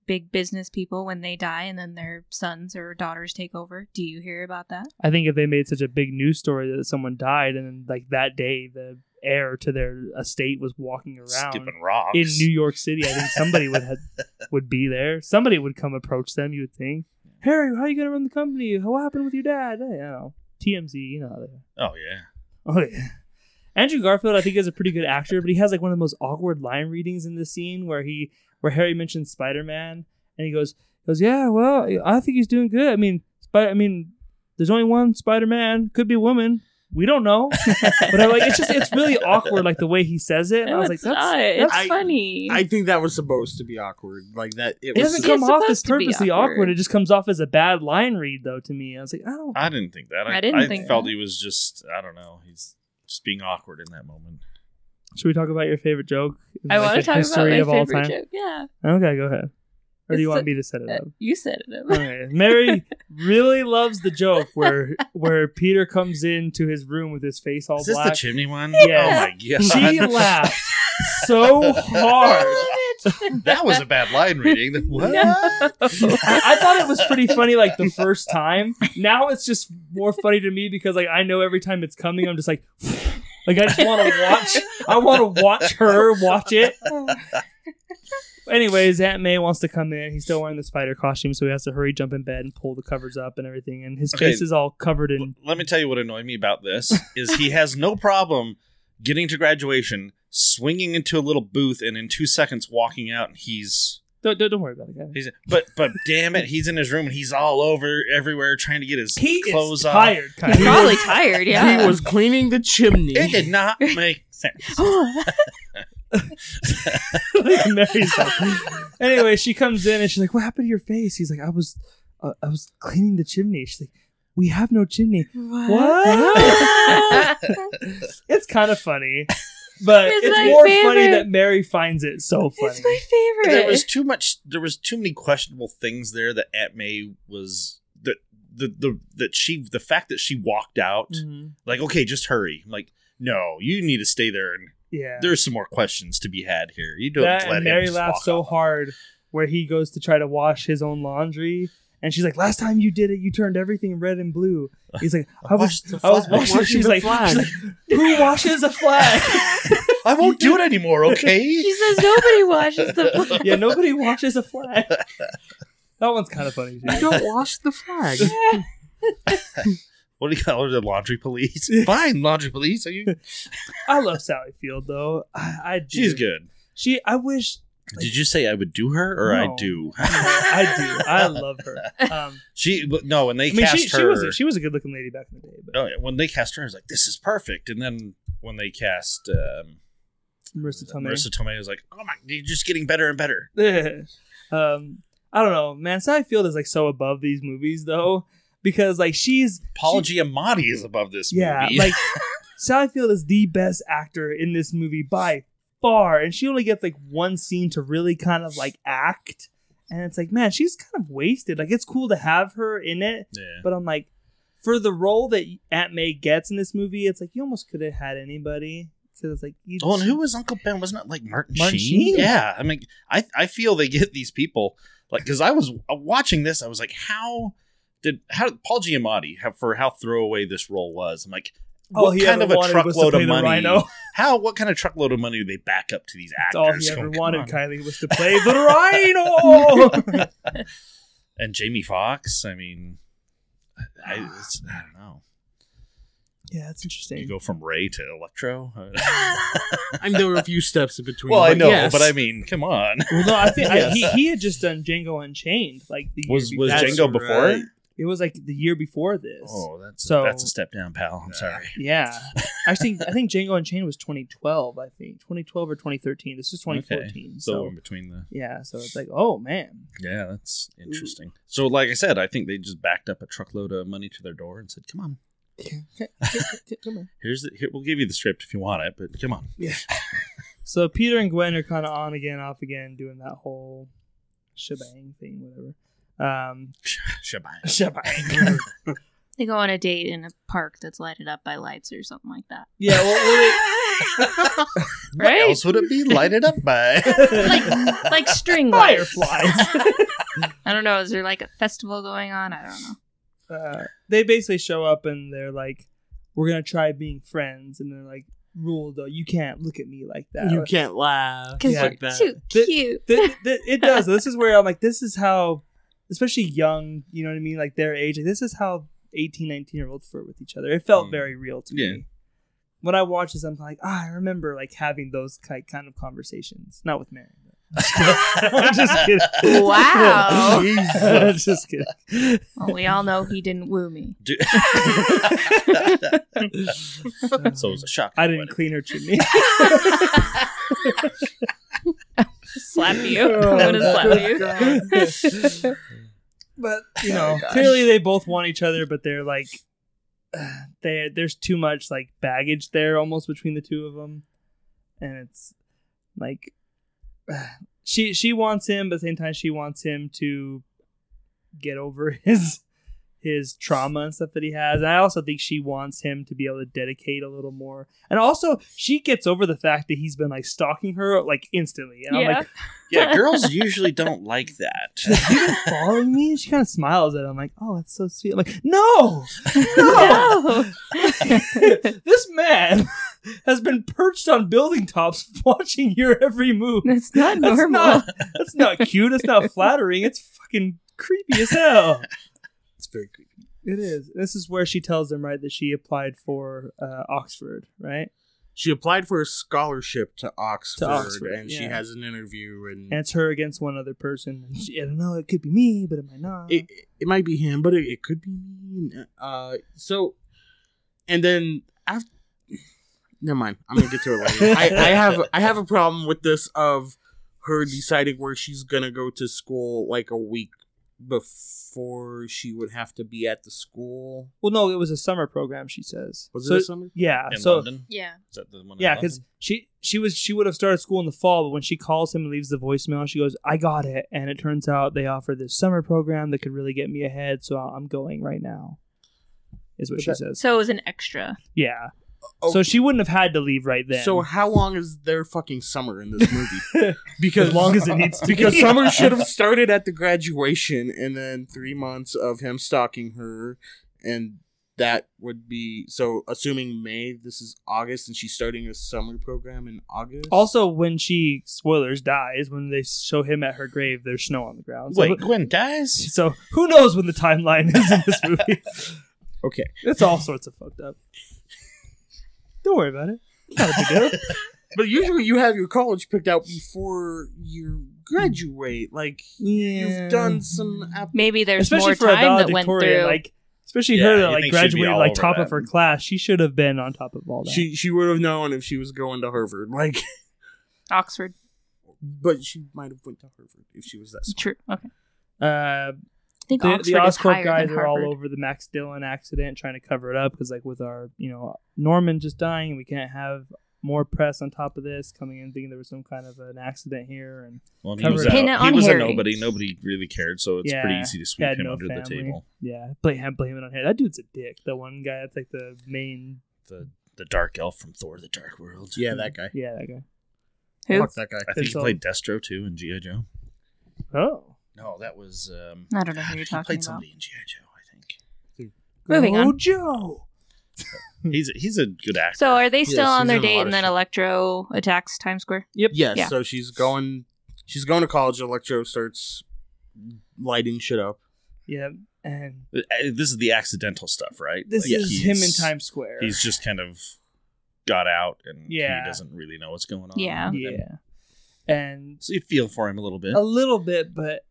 big business people when they die and then their sons or daughters take over? Do you hear about that? I think if they made such a big news story that someone died and then like that day the heir to their estate was walking around Skipping rocks in New York City, I think somebody would have, would be there. Somebody would come approach them. You would think, Harry, how are you gonna run the company? What happened with your dad? Hey, I don't know. TMZ, you know. Oh yeah. Oh yeah. Andrew Garfield, I think, is a pretty good actor, but he has like one of the most awkward line readings in the scene where he where Harry mentions Spider Man and he goes goes, Yeah, well, I think he's doing good. I mean, Spider I mean, there's only one Spider Man, could be a woman. We don't know. but I'm like, it's just it's really awkward, like the way he says it. And I was like, it's that's, not. It's I- funny. I think that was supposed to be awkward. Like that. It it was. doesn't come off as supposed to be purposely awkward. awkward. It just comes off as a bad line read, though. To me, I was like, I don't. I didn't think that. I, I didn't I think felt that. he was just. I don't know. He's just being awkward in that moment. Should we talk about your favorite joke? in, I like, want to talk about my of all favorite time? joke. Yeah, Okay, go ahead. Or do you It's want the- me to set it up? you said it. Okay. Mary really loves the joke where where Peter comes into his room with his face all Is this black. the chimney one? Yeah. Oh my god. she laughed so hard. that was a bad line reading. What? I, I thought it was pretty funny like the first time. Now it's just more funny to me because like I know every time it's coming, I'm just like like I just want to watch I want to watch her watch it. Anyways, Aunt May wants to come in. He's still wearing the spider costume, so he has to hurry, jump in bed, and pull the covers up and everything. And his Okay. face is all covered in Let me tell you what annoyed me about this is he has no problem getting to graduation, swinging into a little booth, and in two seconds walking out, and he's Don't, don't, don't worry about it, guys. he's. But but damn it, he's in his room and he's all over everywhere trying to get his He clothes is off. tired, He's probably tired. Yeah. He was cleaning the chimney. It did not make sense. like Mary's like- Anyway, she comes in and she's like, "What happened to your face?" He's like, "I was, uh, I was cleaning the chimney." She's like, "We have no chimney." What? it's kind of funny, but It's it's, my more funny that Mary finds it so funny. it's my favorite. There was too much. There was too many questionable things there that Aunt May was that the the that she the fact that she walked out Mhm. like okay just hurry like no you need to stay there and Yeah, there's some more questions to be had here you don't that let and Mary just laughs so off. hard where he goes to try to wash his own laundry. And she's like, "Last time you did it, you turned everything red and blue." He's like, "I was, washed I was washing." Washing She's the like, flag. she's like, "Who washes a flag?" I won't do it anymore okay she says nobody washes the. Flag. yeah, nobody washes a flag. That one's kind of funny You too. don't wash the flag. what do you call her the laundry police fine laundry police are you I love Sally Field though. I, I do. she's good She. I wish. Did you say I would do her or I do I do. I love her. Um, she no when they I mean, cast she, her she was a, she was a good looking lady back in the day. But oh, yeah, when they cast her I was like this is perfect and then when they cast um, Marisa Tomei. Marisa Tomei was like oh my you're just getting better and better um, I don't know, man. Sally Field is like so above these movies though, because like she's Paul she- Giamatti is above this yeah, movie like Sally Field is the best actor in this movie by far, and she only gets like one scene to really kind of like act, and it's like, man, she's kind of wasted. Like it's cool to have her in it, yeah. but I'm like, for the role that Aunt May gets in this movie, it's like you almost could have had anybody. So it's like, Oh, and who was Uncle Ben? Wasn't it like Martin, Martin Sheen? Sheen? Yeah, I mean, I I feel they get these people like because I was uh, watching this, I was like, how did how did Paul Giamatti have for how throwaway this role was? I'm like, all what he kind of a wanted was to truckload of the money? Rhino. How what kind of truckload of money do they back up to these That's actors? all he Oh, ever come wanted, on. Kylie, was to play the Rhino. And Jamie Foxx. I mean, I it's, I don't know. yeah, it's interesting. You go from Ray to Electro. And there were a few steps in between. well, I know, yes. but I mean, come on. Well, no, I think I, he, he had just done Django Unchained. Like the Was was before. That's Django before? Right. It was like the year before this. Oh, that's So- that's a step down, pal. I'm sorry. Yeah, I think I think Django Unchained was 2012. I think 2012 or 2013. This is 2014. So So, in between the yeah, so it's like, oh man, yeah, that's interesting. So like I said, I think they just backed up a truckload of money to their door and said, "Come on, come on. here's the here, we'll give you the script if you want it, but come on." Yeah. so Peter and Gwen are kind of on again, off again, doing that whole shebang thing, whatever. Um, Shebang. shebang. They go on a date in a park that's lighted up by lights or something like that. yeah, well, well, What Right? else would it be lighted up by? Like like string lights. fireflies. I don't know. Is there like a festival going on? I don't know. uh, they basically show up and they're like, "We're gonna try being friends," and they're like, "Rule though, you can't look at me like that." You can't laugh Because Yeah. you're like that. too Th- cute. Th- th- it does. This is where I'm like, this is how, especially young, you know what I mean, like their age. Like, this is how 18, 19 year olds flirt with each other. It felt Mm. very real to Yeah. me. When I watch this, I'm like, ah, I remember like having those ki- kind of conversations. Not with Mary. I'm just kidding. Wow. I'm just kidding. Well, we all know he didn't woo me. Do- so it was a shock. I didn't clean her chimney. Slap you. I'm gonna oh, slap you. but you know, Oh, clearly they both want each other, but they're like, they there's too much like baggage there almost between the two of them, and it's like she she wants him, but at the same time she wants him to get over his his trauma and stuff that he has. And I also think she wants him to be able to dedicate a little more. And also she gets over the fact that he's been like stalking her like instantly. And I'm like, Yeah, girls usually don't like that. You've been following me? And She kind of smiles at him, like, "Oh, that's so sweet." I'm like, "No, no, No. this man has been perched on building tops, watching your every move. That's not That's normal. not, that's not cute. It's not flattering. It's fucking creepy as hell." Very creepy. It is. This is where she tells them right that she applied for uh, Oxford, right? She applied for a scholarship to Oxford, Oxford, and she has an interview, and, And it's her against one other person. And she, I don't know. It could be me, but it might not. it, it might be him, but it, it could be me. Uh, so, and then after, never mind. I'm gonna get to it later. I, I have I have a problem with this of her deciding where she's gonna go to school like a week before she would have to be at the school. well, no, it was a summer program. She says. Was So- it a summer? Yeah. In so London? Yeah. Is that the one? Yeah, because she she was she would have started school in the fall, but when she calls him and leaves the voicemail, she goes, "I got it," and it turns out they offer this summer program that could really get me ahead, so I'm going right now. Is what But she that- says. So it was an extra. yeah. Oh. So she wouldn't have had to leave right then. So how long is their fucking summer in this movie? Because as long as it needs to because be. summer should have started at the graduation and then three months of him stalking her and that would be so assuming may this is august and she's starting a summer program in august Also, when she spoilers dies, when they show him at her grave, there's snow on the ground. So, Wait, Gwen dies? so who knows when the timeline is in this movie? okay It's all sorts of fucked up. Don't worry about it. Not a big deal. but usually you have your college picked out before you graduate like Yeah. you've done some app- Maybe there's especially more for a time that went through. like especially Yeah, her that like think she'd be graduated like top that. of her class. She should have been on top of all that. she she would have known if she was going to harvard like Oxford. but she might have went to harvard if she was that smart. True. Okay. uh, I think the, Oxford the Oscorp guys are all over the Max Dillon accident, trying to cover it up because like with our you know Norman just dying, we can't have more press on top of this coming in thinking there was some kind of an accident here and Well, he was, it. a, Pin he on was a nobody. Nobody really cared, so it's Yeah, pretty easy to sweep him no under the table. Yeah, blame blame it on him. That dude's a dick. The one guy that's like the main. The the dark elf from Thor: The Dark World. yeah that guy Yeah, that guy. Who? fuck that guy I think It's he um, played Destro too in GI Joe. Oh, No, that was. Um, I don't know who you're he talking played about. somebody in GI Joe. I think Moving Go on. Joe. he's he's a good actor. So are they still Yes, on he's their in a date lot and then shit. Electro attacks Times Square? Yep. Yes, Yeah. so she's going she's going to college, Electro starts lighting shit up. Yeah, and Uh, this is the accidental stuff, right? this Like, is him in he's- Times Square. He's just kind of got out, and Yeah. he doesn't really know what's going on. Yeah. And yeah, and so you feel for him a little bit. a little bit, but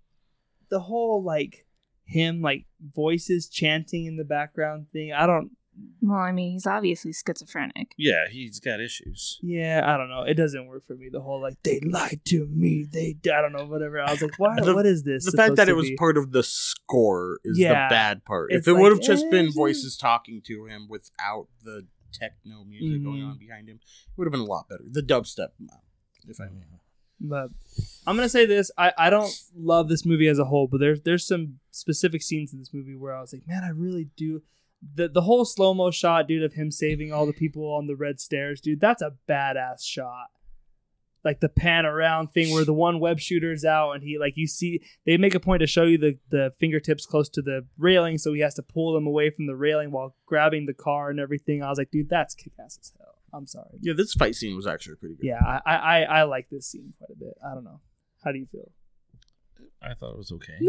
the whole like him like voices chanting in the background thing. I don't. Well, I mean, he's obviously schizophrenic. Yeah, he's got issues. Yeah, I don't know. It doesn't work for me. The whole like they lied to me. They I don't know whatever. I was like, why? The- what is this? the fact that to it was be? part of the score is Yeah. the bad part. If it like, would have just eh, been voices talking to him without the techno music going Mhm. on behind him, it would have been a lot better. The dubstep, if I may. But I'm gonna say this: I, I don't love this movie as a whole, but there's there's some specific scenes in this movie where I was like, man, I really do. The the whole slow mo shot, dude, of him saving all the people on the red stairs, dude, that's a badass shot. Like the pan around thing where the one web shooter's out and he like you see they make a point to show you the the fingertips close to the railing, so he has to pull them away from the railing while grabbing the car and everything. I was like, dude, that's kick ass as hell. I'm sorry. Yeah, this fight scene was actually pretty good. Yeah, I, I I I like this scene quite a bit. I don't know. How do you feel? I thought it was okay.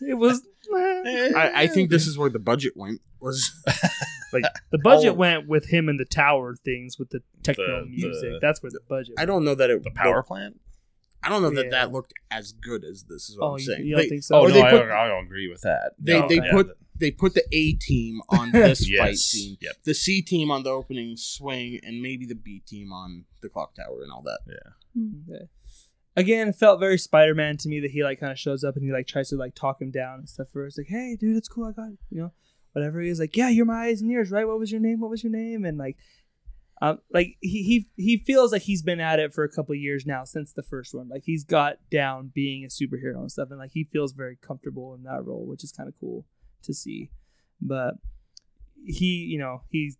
it was I, I think this is where the budget went. Was like the budget Oh. went with him and the tower things with the techno The- music. the- That's where the budget. I don't know that it The power plant? I don't know that Yeah. that looked as good as this is what Oh, I'm saying. you don't They- think so? Oh, no, they I, put- don't, I agree with that. They No, they yeah, put the- they put the A team on this yes. fight scene, Yep. the C team on the opening swing, and maybe the B team on the clock tower and all that. Yeah. Hmm. Okay. Again, it felt very Spider-Man to me that he like kind of shows up and he like tries to like talk him down and stuff. First, like, "Hey, dude, it's cool. I got it," you know, whatever. He's like, "Yeah, you're my eyes and ears, right? What was your name? What was your name?" And like, um, like he he he feels like he's been at it for a couple years now since the first one. Like he's got down being a superhero and stuff, and like he feels very comfortable in that role, which is kind of cool to see. But he, you know, he's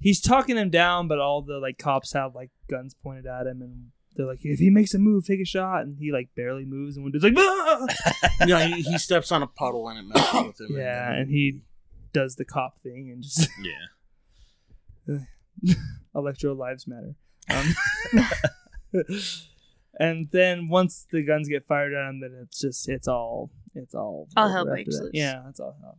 he's talking him down, but all the like cops have like guns pointed at him, and they're like, if he makes a move, take a shot, and he like barely moves, and one dude's like, "Ah!" you know, he, he steps on a puddle and it messes with him. yeah, then- and he does the cop thing and just Yeah. Electro lives matter. Um, and then once the guns get fired at him, then it's just it's all it's all All over hell after breaks loose. Yeah, that's all hell.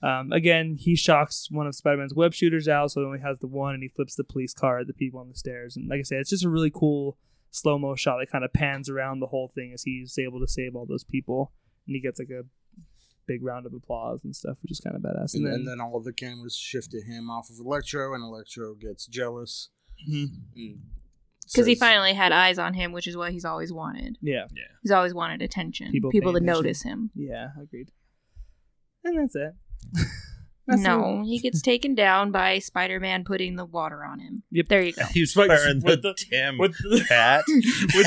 Um, again, he shocks one of Spider-Man's web shooters out, so he only has the one, and he flips the police car at the people on the stairs. And like I said, it's just a really cool slow mo shot that kind of pans around the whole thing as he's able to save all those people, and he gets like a big round of applause and stuff, which is kind of badass. And, And, then, then, then all of the cameras shift to him off of Electro, and Electro gets jealous. Mhm. and Because he finally had eyes on him, which is what he's always wanted. yeah, yeah. He's always wanted attention. People People, to attention. notice him. yeah, agreed. And that's it. That's no, it. he gets taken down by Spider Man putting the water on him. Yep. There you go. He was With- wearing with the, the- damn with the- hat. with,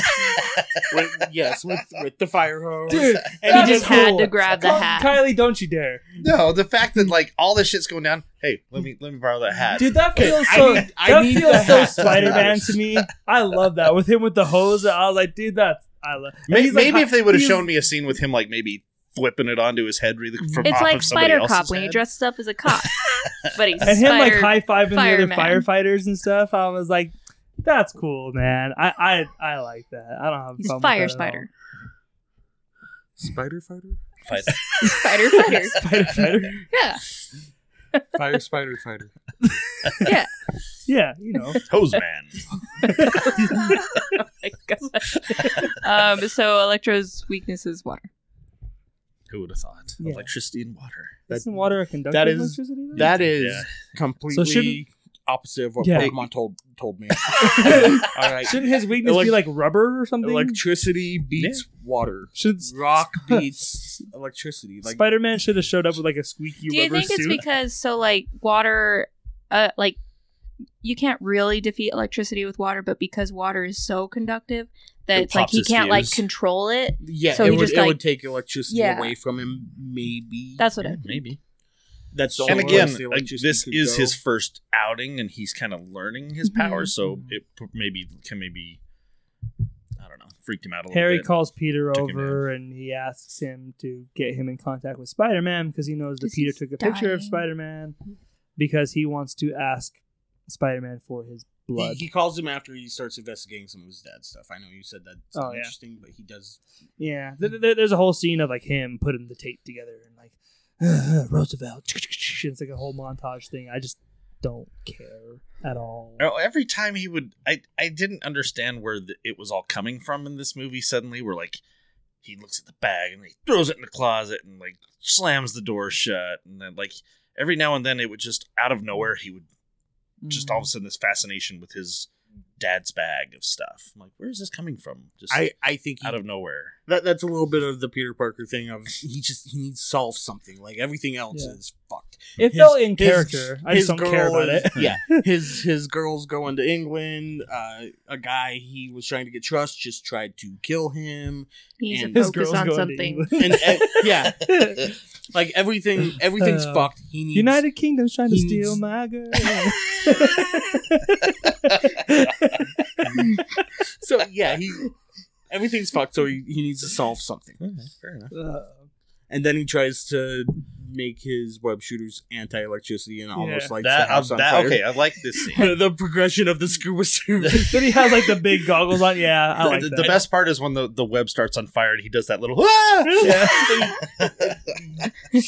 with, yes, with with the fire hose. Dude, And he is just had to grab the hat. Kylie, don't you dare. no, the fact that like all this shit's going down. Hey, let me let me borrow that hat. Dude, that Okay, feels I so need- I that feels so. Spider-Man to me. I love that. With him with the hose, I was like, dude, that's I love and May- he's like, maybe if they would have shown me a scene with him like maybe flipping it onto his head really from It's off like of somebody Spider else's Cop when he dresses up as a cop. but he's and him like high fiving the other firefighters and stuff. I was like, that's cool, man. I I, I like that. I don't have a He's problem Fire with that Spider. Spider fighter, Fight. Spider Fighter. Spider Fighter. yeah. fire spider fighter. Yeah. Yeah, you know. Hose man. Oh my God. um, so Electro's weakness is water. Who would have thought? Yeah. Electricity and water. That- Isn't water a conductor that of is- electricity? though? That is Yeah. completely shouldn't- opposite of what Yeah. Pokemon told told me. All right, Shouldn't his weakness Elec- be like rubber or something? electricity beats water. Should Rock beats electricity. Like Spider-Man should have showed up with like a squeaky Do you rubber think it's suit? because so like water, uh, like you can't really defeat electricity with water, but because water is so conductive that It it's like he can't like control it. yeah, So it he would just, it like- would take electricity Yeah. away from him. Maybe That's what Yeah, I. maybe. that's the and again, the like, this is go. his first outing, and he's kind of learning his powers. So Mhm. it maybe can maybe I don't know, freaked him out a little Harry bit. calls Peter over and he asks him to get him in contact with Spider-Man because he knows that Peter took a picture of. Spider-Man because he wants to ask Spider-Man for his blood. he calls him after he starts investigating some of his dad's stuff. I know you said that's Oh, not yeah. interesting, but he does. yeah, th- th- there's a whole scene of like him putting the tape together and like Roosevelt. It's like a whole montage thing. I just don't care at all. Oh, Every time he would, I I didn't understand where the, it was all coming from in this movie. Suddenly, we're like, he looks at the bag and he throws it in the closet and like slams the door shut. And then like every now and then it would just out of nowhere he would just hmm. all of a sudden this fascination with his dad's bag of stuff. I'm like, where is this coming from? Just I, I think he, out of nowhere. That that's a little bit of the Peter Parker thing of he just he needs to solve something. Like everything else Yeah. is fucked. It His- felt in his- character. I his just don't care about is- it. Yeah, his his girl's going to England. Uh, a guy he was trying to get trust just tried to kill him. He's And- a His girl's on going something. England. And uh, yeah, like everything everything's Uh, fucked. He needs United Kingdom's trying to steal needs- my girl. so yeah he everything's fucked. So he, he needs to solve something. Fair enough. Uh, and then he tries to make his web shooters anti-electricity and almost Yeah. like That, the house uh, on that fire. okay, I like this scene. The, the progression of the scuba suit. then he has like the big goggles on. Yeah, I like the, that. the best part is when the, the web starts on fire and he does that little ah! Yeah.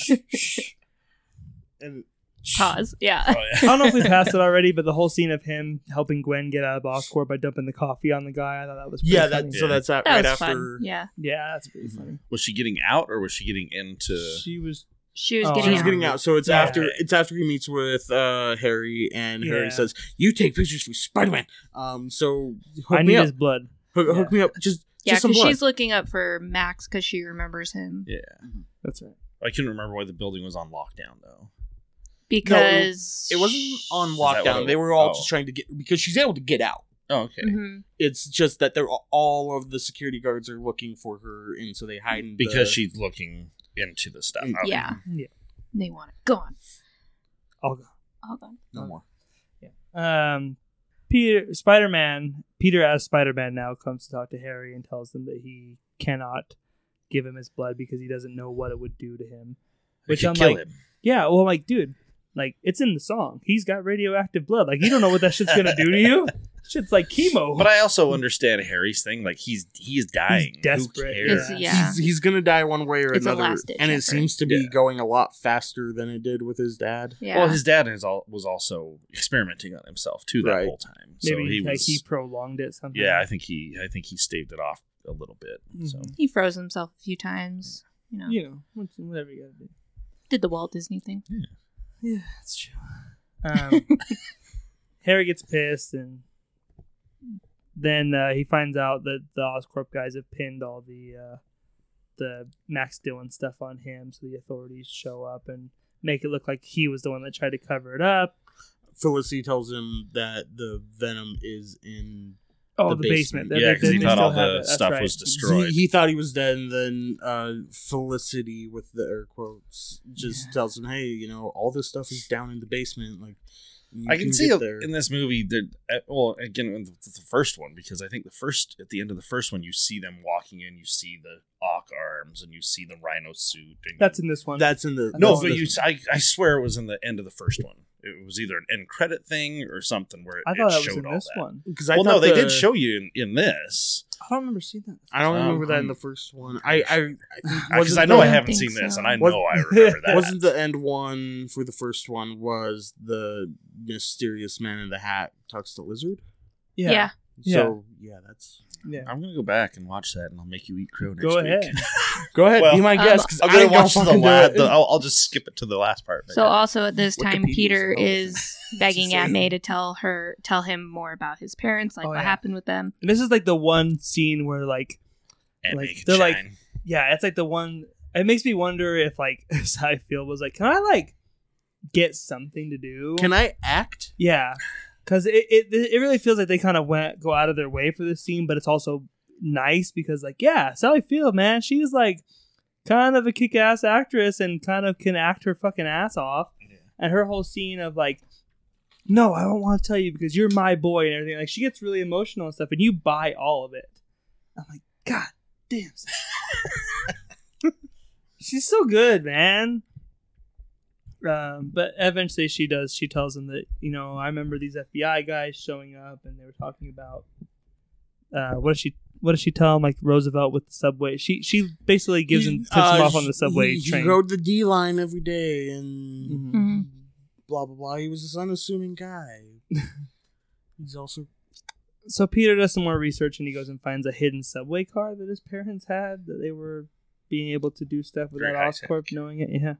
and Pause. Yeah. Oh, I don't know if we passed it already, but the whole scene of him helping Gwen get out of Oscorp by dumping the coffee on the guy, I thought that was pretty yeah, funny. that so that's at That right was after. fun. Yeah. yeah, that's pretty funny. Was she getting out or was she getting into? She was She was Oh. getting She's out. getting out, so it's Yeah. after it's after he meets with uh, Harry, and Yeah. Harry says, "You take pictures for Spider Man." Um, so hook I me need up, his blood. hook, yeah. hook me up, just Yeah, just some because blood. she's looking up for Max because she remembers him. Yeah, That's right. I couldn't remember why the building was on lockdown though. Because it wasn't on Is that what lockdown. it- They were all oh. just trying to get because she's able to get out. Oh, okay. Mhm. It's just that they're all of the security guards are looking for her, and so they hide Because the, she's looking into the stuff. Mm. Okay. Yeah. Yeah. They want it gone. I'll go. All gone. no more. Yeah. Um, Peter Spider Man. Peter as Spider Man now comes to talk to Harry and tells him that he cannot give him his blood because he doesn't know what it would do to him. Which I'm kill like, him. yeah, well, I'm like, dude, like it's in the song. He's got radioactive blood. Like you don't know what that shit's gonna do to you. Shit's like chemo. But I also understand Harry's thing. Like he's he's dying. Who desperate. cares? Yeah. He's, he's gonna die one way or It's a another, last-ditch and it seems to be Yeah. going a lot faster than it did with his dad. Yeah. Well, his dad is all, was also experimenting on himself too that Right. whole time. So Maybe he like was. he prolonged it somehow. yeah, I think he I think he staved it off a little bit. So Mhm. he froze himself a few times. You know, you know, whatever you gotta do. did the Walt Disney thing. Yeah, that's true. Um, Harry gets pissed, and then uh, he finds out that the Oscorp guys have pinned all the uh, the Max Dillon stuff on him, so the authorities show up and make it look like he was the one that tried to cover it up. Felicity tells him that the venom is in. Oh, The the, basement. basement. Yeah, because he thought all the stuff right. was destroyed. He, he thought he was dead, and then uh, Felicity, with the air quotes, just tells him, "Hey, you know, all this stuff is down in the basement. Like, I can see it there." in this movie that uh, well again in the, the first one because I think the first at the end of the first one you see them walking in you see the Ock arms and you see the Rhino suit and That's in this one. That's in the no but this you I, I swear it was in the end of the first one it was either an end credit thing or something where it, I it thought that showed was in all this that. one. because I well no thought they the- did show you in, in this I don't remember seeing that. I don't Um, remember that in the first one. I I, I because wasn't I know I don't haven't think seen this so. and I Was- know I remember that Wasn't the end one for the first one was the mysterious man in the hat talks to lizard? Yeah. Yeah. So yeah, that's yeah. I'm gonna go back and watch that and I'll make you eat crow next Go week. ahead. go ahead, Well, be my guest. 'cause I'm I gonna watch the fucking do last. I'll, I'll just skip it to the last part. So also at this time, Wikipedia Peter is is begging Aunt It's May to tell her, tell him more about his parents, like Oh, what yeah. happened with them. And this is like the one scene where like and like, they're like- yeah, it's like the one. It makes me wonder if like Sci Field was like, can I like get something to do? Can I act? yeah, because it, it it really feels like they kind of went go out of their way for this scene, but it's also nice because like yeah, Sally Field, man, she's like kind of a kick ass actress and kind of can act her fucking ass off, Yeah. and her whole scene of like. No, I don't want to tell you because you're my boy and everything. Like she gets really emotional and stuff, and you buy all of it. I'm like, God damn. She's so good, man. Um, but eventually she does. She tells him that you know I remember these FBI guys showing up and they were talking about uh, what does she what does she tell him like Roosevelt with the subway? She she basically gives him tips him Uh, off on the subway he, train. He rode the D line every day, and Mhm. Mhm. blah blah blah. He was this unassuming guy. He's also so Peter does some more research and he goes and finds a hidden subway car that his parents had that they were being able to do stuff without Very. Oscorp knowing it. Yeah.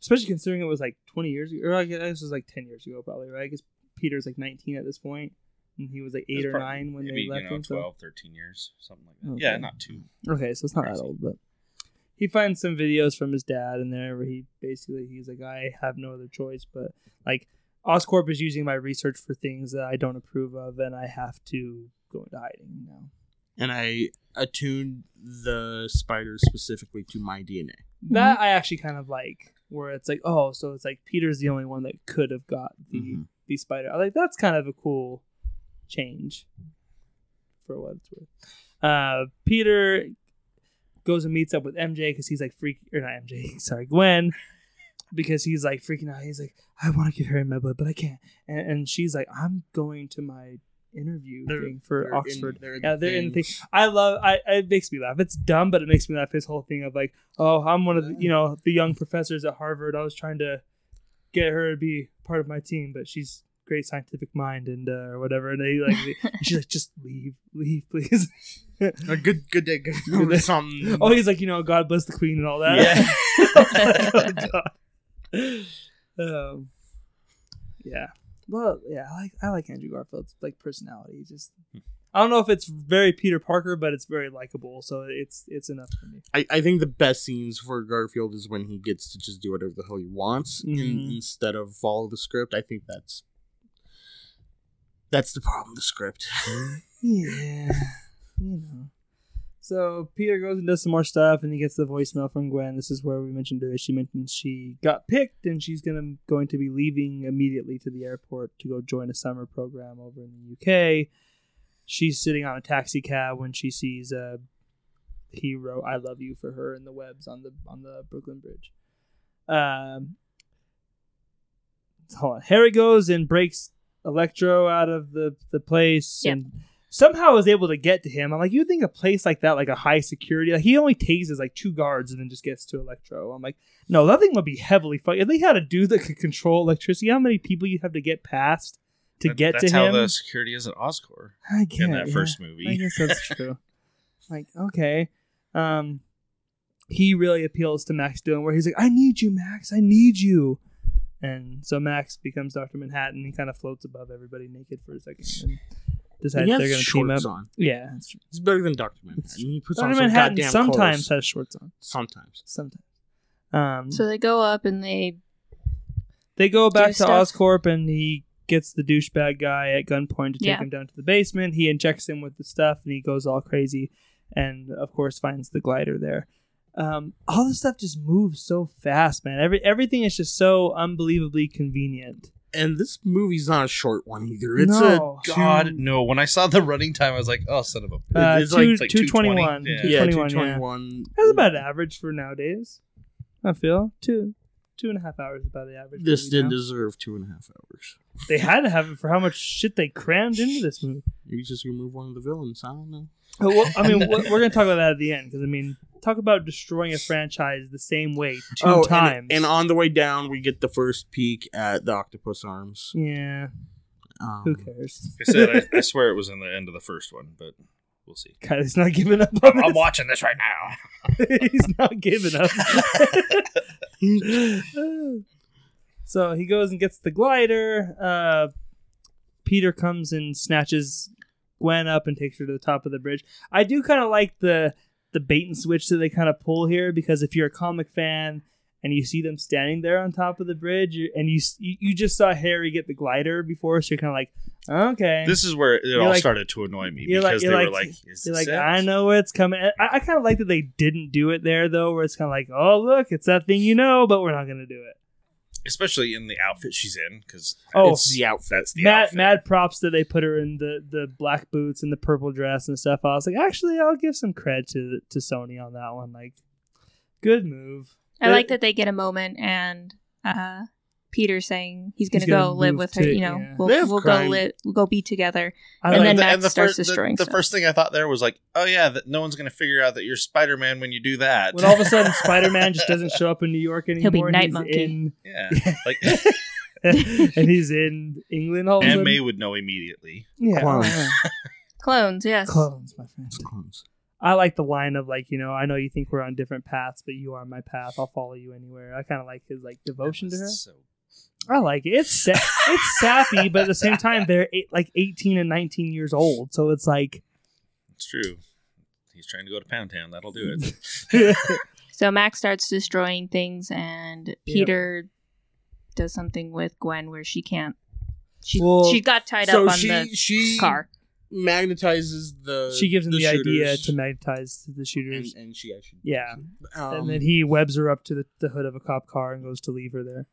Especially considering it was like 20 years ago, or I guess this was like 10 years ago, probably, right? I guess Peter's like 19 at this point, and he was like 8 It's or prob- 9 when maybe they left you know him. so- 13 years, something like that. Okay. Yeah, not too. Okay, so it's not that old, but he finds some videos from his dad and there where he basically he's like, I have no other choice, but like Oscorp is using my research for things that I don't approve of, and I have to go into hiding now. And I attuned the spider specifically to my DNA. That I actually kind of like, where it's like, oh, so it's like Peter's the only one that could have got the Mhm. the spider. I like that's kind of a cool change for what it's worth. Uh, Peter goes and meets up with MJ because he's like freak or not MJ, sorry, Gwen, because he's like freaking out. He's like, I want to give Harry my blood, but I can't. And, and she's like, I'm going to my interview They're- thing for they're in- Oxford. they're yeah, they're in the thing. I love. I it makes me laugh. It's dumb, but it makes me laugh. His whole thing of like, oh, I'm one of the you know the young professors at Harvard. I was trying to get her to be part of my team, but she's great scientific mind and uh, whatever. And they like, and she's like, just leave, leave, please. A good, good day, good Good something. oh, he's like, you know, God bless the Queen and all that. Yeah. oh, um, yeah. Well, yeah, I like I like Andrew Garfield's like personality. He Just I don't know if it's very Peter Parker, but it's very likable, so it's it's enough for me. I, I think the best scenes for Garfield is when he gets to just do whatever the hell he wants in- Mhm. instead of follow the script. I think that's that's the problem. The script. Yeah, you know. So Peter goes and does some more stuff, and he gets the voicemail from Gwen. This is where we mentioned it. She mentioned she got picked, and she's gonna going to be leaving immediately to the airport to go join a summer program over in the UK. She's sitting on a taxi cab when she sees uh, he wrote "I love you" for her in the webs on the on the Brooklyn Bridge. Um, hold on. Harry goes and breaks Electro out of the the place Yep. and somehow I was able to get to him. I'm like, you think a place like that, like a high security, like he only tases like two guards and then just gets to Electro. I'm like, no, that thing would be heavily fight. If they had a dude that could control electricity, how many people you'd have to get past to That- get That's to how him? the security is at Oscorp I get in that yeah. first I movie. guess that's true. like, okay. Um he really appeals to Max Dillon where he's like, I need you, Max, I need you. And so Max becomes Dr. Manhattan. He kind of floats above everybody naked for a second and decides he has they're gonna team up. shorts on. Yeah, that's true. He's better than Doctor Manhattan. He puts Dr. on some Manhattan goddamn sometimes clothes. has shorts on. Sometimes. Sometimes. Um So they go up and they They go back to stuff. Oscorp and he gets the douchebag guy at gunpoint to take Yeah. him down to the basement. He injects him with the stuff and he goes all crazy and of course finds the glider there. Um, all this stuff just moves so fast, man. Every everything is just so unbelievably convenient. And this movie's not a short one either. It's No. a two- God, no. When I saw the running time, I was like, oh, son of a. Uh, It's two, like- like 221. yeah. Yeah, 221, yeah. That's about average for nowadays. I feel. Two two and a half hours is about the average. This movie didn't now. deserve two and a half hours. They had to have it for how much shit they crammed into this movie. Maybe just remove one of the villains. I don't know. Oh, well, I mean, we're going to talk about that at the end because I mean, talk about destroying a franchise the same way two oh, and- times. And, on the way down, we get the first peek at the octopus arms. yeah, Um, who cares? I said, I, I swear it was in the end of the first one, but we'll see. Kylie's not giving up on I'm this. watching this right now. He's not giving up. so he goes and gets the glider. Uh, Peter comes and snatches Gwen up and takes her to the top of the bridge. I do kind of like the the bait and switch that they kind of pull here because if you're a comic fan and you see them standing there on top of the bridge and you you just saw Harry get the glider before, so you're kind of like, okay. This is where it You're all like- started to annoy me like- because you're they were like- like, You're like, it? I know it's coming. I, I kind of like that they didn't do it there though, where it's kind of like, oh look, it's that thing you know, but we're not gonna do it. Especially in the outfit she's in, because Oh, It's the outfit. the mad outfit. mad props that they put her in the the black boots and the purple dress and stuff. I was like, actually, I'll give some cred to to Sony on that one. Like, good move. I Uh, like that they get a moment and uh Peter saying he's gonna, go live with her. to- You know, yeah. we'll we'll go live. We'll go be together. I And like then the- Max the starts fir- destroying the, the first thing I thought there was like, oh yeah, that no one's gonna figure out that you're Spider Man when you do that. when all of a sudden Spider Man just doesn't show up in New York anymore. He'll be and Night he's Monkey. in- yeah, like and he's in England all of And. May would know immediately. yeah, Clones. Clones, yes. clones, my friend. Clones. I like the line of like, you know, I know you think we're on different paths, but you are my path. I'll follow you anywhere. I kind of like his like devotion to her. So I like it. It's sa- it's sappy, but at the same time, they're eight, like eighteen and nineteen years old, so it's like it's true. He's trying to go to Pound Town. That'll do it. So Max starts destroying things, and Peter does something with Gwen where she can't. She Well, she got tied So up on she the she car. Magnetizes the. she gives him the, idea shooters, to magnetize the shooters, and she actually Yeah. um, and then he webs her up to the, the hood of a cop car and goes to leave her there.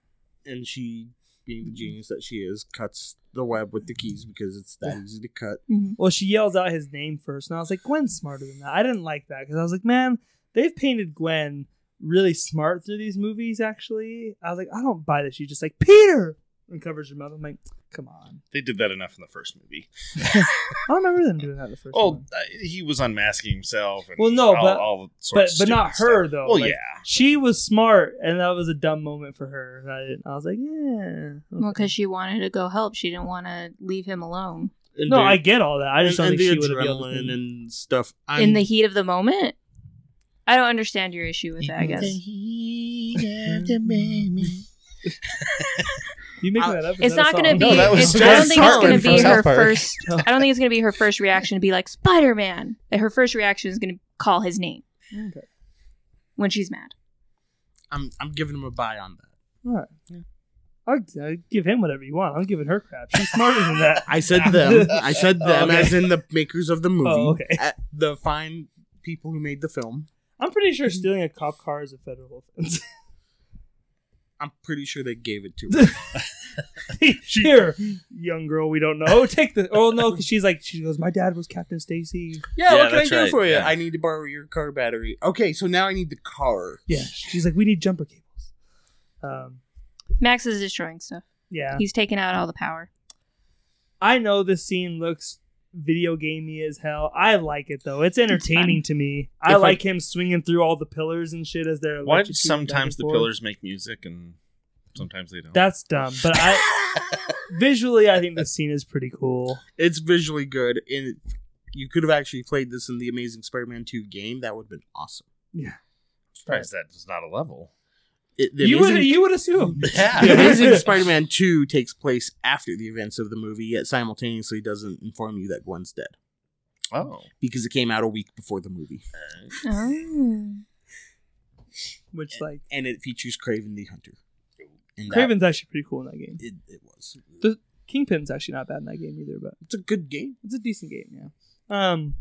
and she being the genius that she is cuts the web with the keys because it's that easy to cut. Mhm. Well, she yells out his name first, and I was like, Gwen's smarter than that. I didn't like that because I was like, man, they've painted Gwen really smart through these movies. Actually, I was like, I don't buy this. She's just like Peter and covers her mouth. I'm like, come on. They did that enough in the first movie. I don't remember them doing that in the first Oh, one. uh, he was unmasking himself. And Well, no, all, but- all the but but not her stuff. though. Well, Like, yeah. she was smart, and that was a dumb moment for her. I, I was like, yeah. Well, because she wanted to go help. She didn't want to leave him alone. And no, the- I get all that. I just and, don't and think the she would have been able adrenaline to. and stuff. I'm, In the heat of the moment, I don't understand your issue with that. I guess You make that up? It's that not going to be. No, that was it's, I don't think it's going to be her first. I don't think it's going to be her first reaction to be like Spider Man. Her first reaction is going to call his name Okay. when she's mad. I'm I'm giving him a buy on that. All right. I'll, I'll give him whatever you want. I'm giving her crap. She's smarter than that. I said them. I said Oh, them okay. as in the makers of the movie. Oh, okay. The fine people who made the film. I'm pretty sure stealing a cop car is a federal offense. I'm pretty sure they gave it to her. Here, young girl, we don't know. Oh, take the. Oh no, because she's like, she goes, my dad was Captain Stacy. yeah, Yeah, what can I that's do right, for you? yeah. I need to borrow your car battery. Okay, so now I need the car. Yeah, she's like, we need jumper cables. Um, Max is destroying stuff. yeah, He's taking out all the power. I know this scene looks video gamey as hell. I like it though. It's entertaining to me. I If I- like him swinging through all the pillars and shit as they're. Why electrocuting do back sometimes the forth. pillars make music and sometimes they don't? That's dumb, but I visually I think the scene is pretty cool. It's visually good, and you could have actually played this in the Amazing Spider-Man 2 game. That would have been awesome. Yeah, surprised that was not a level. It, the you would you would assume. Yeah. the Amazing Spider-Man 2 takes place after the events of the movie, yet simultaneously doesn't inform you that Gwen's dead Oh. because it came out a week before the movie, Oh. Which like and it features Kraven the Hunter. And that- Kraven's actually pretty cool in that game. it, it was. The Kingpin's actually not bad in that game either, but It's a good game. it's a decent game. Yeah. Um.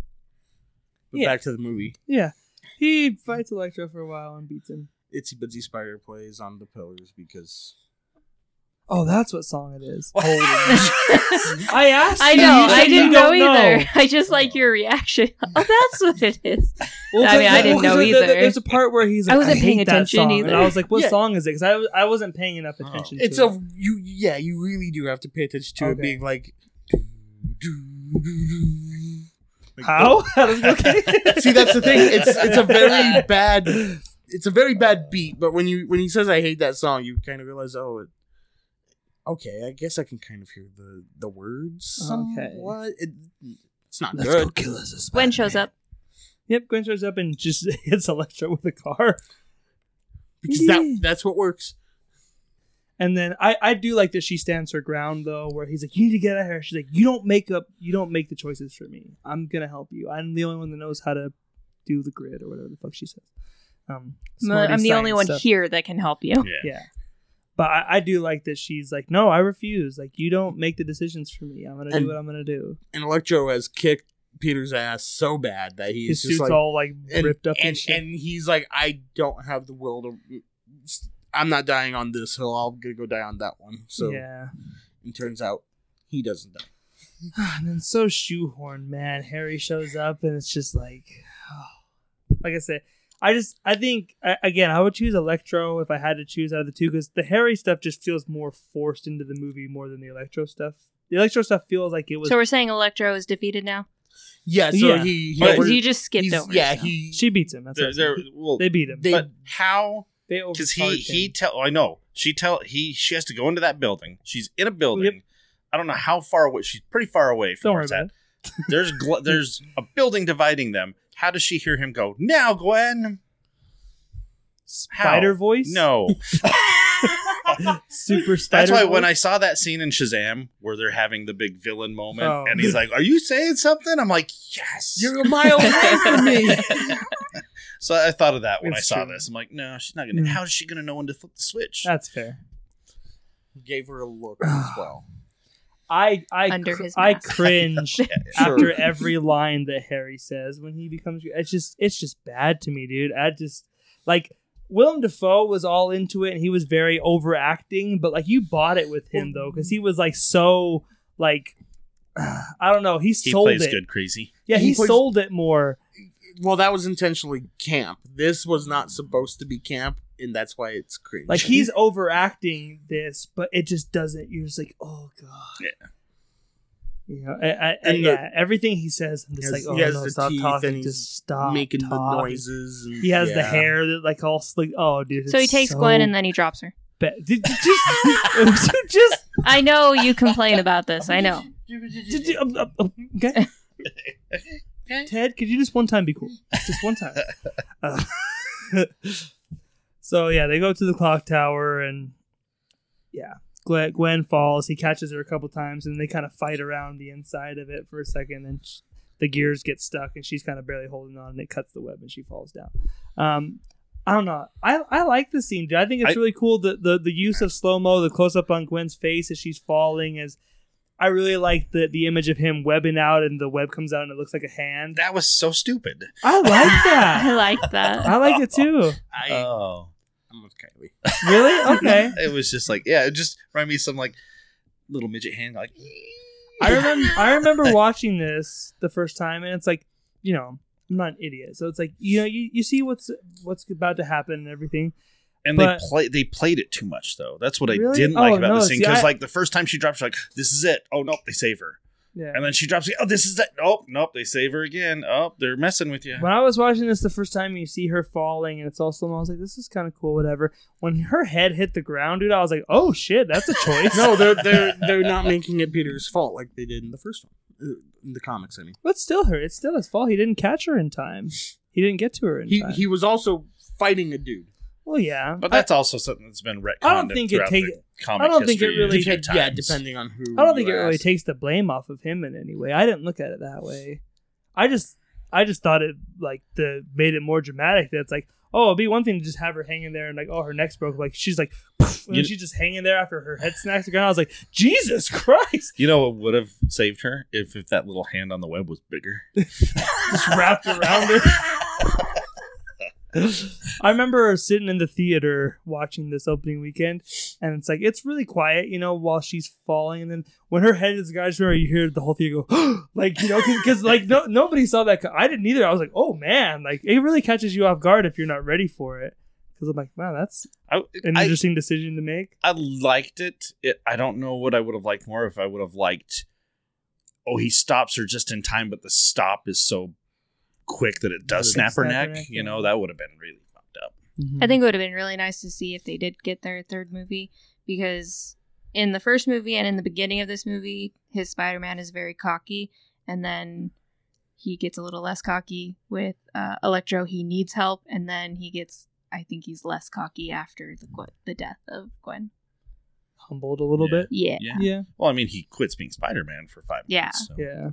But Yeah. back to the movie. Yeah. He fights Electro for a while and beats him. Itsy Bitsy Spider plays on the pillars because Oh, that's what song it is. I asked. I know. you I didn't know don't either. I just like your reaction. Oh, that's what it is. Well, I mean, I 'cause- didn't well, 'cause know there- either. There's a part where he's like, I wasn't hate paying that attention song. either. And I was like, what Yeah. song is it? Because I, was- I wasn't paying enough attention. Oh. attention it's to a it. you. Yeah, you really do have to pay attention to it being like. Like, How? How does it okay? See, that's the thing. It's it's a very bad. It's a very bad beat. But when you when he says I hate that song, you kind of realize, oh, it, okay. I guess I can kind of hear the the words. Okay. Somewhat. It, it's not Let's good. go kill us. Gwen shows up. Yep, Gwen shows up and just hits Electro with a car. because that that's what works. And then I, I do like that she stands her ground though, where he's like, "You need to get out of here." She's like, "You don't make up, you don't make the choices for me. I'm gonna help you. I'm the only one that knows how to do the grid or whatever the fuck she says." Um, smarty I'm the only one stuff. here that can help you. Yeah. Yeah, but I, I do like that she's like, "No, I refuse. Like, you don't make the decisions for me. I'm gonna And- do what I'm gonna do." And Electro has kicked Peter's ass so bad that he's His just suit's like, all like and, ripped up and, and, shit. and he's like, I don't have the will to. I'm not dying on this hill. I'm gonna go die on that one. So yeah. it turns out he doesn't die. and then so shoehorned, man. Harry shows up, and it's just like, like I said, I just, I think, again, I would choose Electro if I had to choose out of the two because the Harry stuff just feels more forced into the movie more than the Electro stuff. The Electro stuff feels like it was. So we're saying Electro is defeated now? Yeah. So Yeah. he. he oh, over- you just skipped over. Yeah. so. He. she beats him. That's There, what there, I'm saying. well, They beat him. They- but how? they Because he overcharged he tell. I know. She tell he she has to go into that building. She's in a building. Yep. I don't know how far away. She's pretty far away from Don't where worry it's at. it. There's gl- there's a building dividing them. How does she hear him go now, Gwen? How? Spider voice. No. super spider. That's why when? I saw that scene in Shazam where they're having the big villain moment, Oh. and he's like, "Are you saying something?" I'm like, "Yes." You're a mile away from me. so I thought of that when It's I saw true. this. I'm like, "No, she's not gonna. Mm. How is she gonna know when to flip the switch?" that's fair. He gave her a look as well. I I Under cr- his I mask. cringe Yeah, after every line that Harry says when he becomes. It's just it's just bad to me, dude. I just like Willem Dafoe was all into it and he was very overacting, but like you bought it with him though because he was like so like I don't know. He sold it. he plays it. good crazy. Yeah, he, He plays- sold it more. Well, that was intentionally camp. This was not supposed to be camp, and that's why it's cringe. Like he's overacting this, but it just doesn't. You're just like, oh god. Yeah. You know, I, I, And the- yeah, everything he says, I'm just He like, oh he has no, the stop teeth talking, and he's just stop making the noises. And, He has the hair that like all slick. Oh, dude. So he takes so Gwen and then he drops her. bad. Did, did just, just I know you complain about this. I know. did okay. Ted, could you just one time be cool? Just one time. Uh, so yeah, they go to the clock tower and yeah, Gwen, Gwen falls. He catches her a couple times and they kind of fight around the inside of it for a second. And sh- the gears get stuck and she's kind of barely holding on and it cuts the web and she falls down. Um, I don't know. I, I like the scene. dude. I think it's I- really cool. The, the the use of slow mo, the close up on Gwen's face as she's falling. As I really like the the image of him webbing out and the web comes out and it looks like a hand. That was so stupid. I like that. I like that. I like it too. I, Oh, I'm with Kylie. Really? Okay. it was just like yeah, it just reminded me of some like little midget hand like. I remember I remember watching this the first time and it's like, you know, I'm not an idiot. So it's like, you know, you, you see what's what's about to happen and everything. And But- they play they played it too much though. That's what I didn't Oh, like about no, the scene because like the first time she drops, she's like, "This is it." Oh nope, they save her. Yeah. And then she drops. Oh, this is it. Nope, nope, they save her again. Oh, they're messing with you. When I was watching this the first time, you see her falling, and it's all slow. mo, I was like, "This is kind of cool." Whatever. When her head hit the ground, dude, I was like, "Oh shit, that's a choice." No, they're they're they're not making it Peter's fault like they did in the first one, Uh, in the comics. I mean, but still, her. It's still his fault. He didn't catch her in time. He didn't get to her in he time. he was also fighting a dude. Well, yeah, But that's also something that's been retconned. I don't think it take- comic I don't think it really- a yeah, depending on who. I don't think it really takes the blame off of him in any way. I didn't look at it that way. I just I just thought it like the made it more dramatic. That it's like, oh, it'd be one thing to just have her hanging there and like, oh, her neck's broke. Like she's like, and You- she's just hanging there after her head snacks the ground. I was like, Jesus Christ! You know what would have saved her if if that little hand on the web was bigger. Just wrapped around her. I remember sitting in the theater watching this opening weekend, and it's like it's really quiet, you know, while she's falling, and then when her head is guys, remember you hear the whole theater go, like you know, because like no nobody saw that. I didn't either. I was like, oh man, like it really catches you off guard if you're not ready for it. Because I'm like, wow, that's I, an I, interesting decision to make. I liked it. it. I don't know what I would have liked more if I would have liked. Oh, he stops her just in time, but the stop is so quick that it does Does it snap her neck. neck, You know that would have been really fucked up. I think it would have been really nice to see if they did get their third movie because in the first movie and in the beginning of this movie, his Spider Man is very cocky, and then he gets a little less cocky with uh, Electro. He needs help, and then he gets. I think he's less cocky after the the death of Gwen. humbled a little Yeah. bit. Yeah, Yeah. Yeah. Well, I mean, he quits being Spider Man for five Yeah. months. so- Yeah.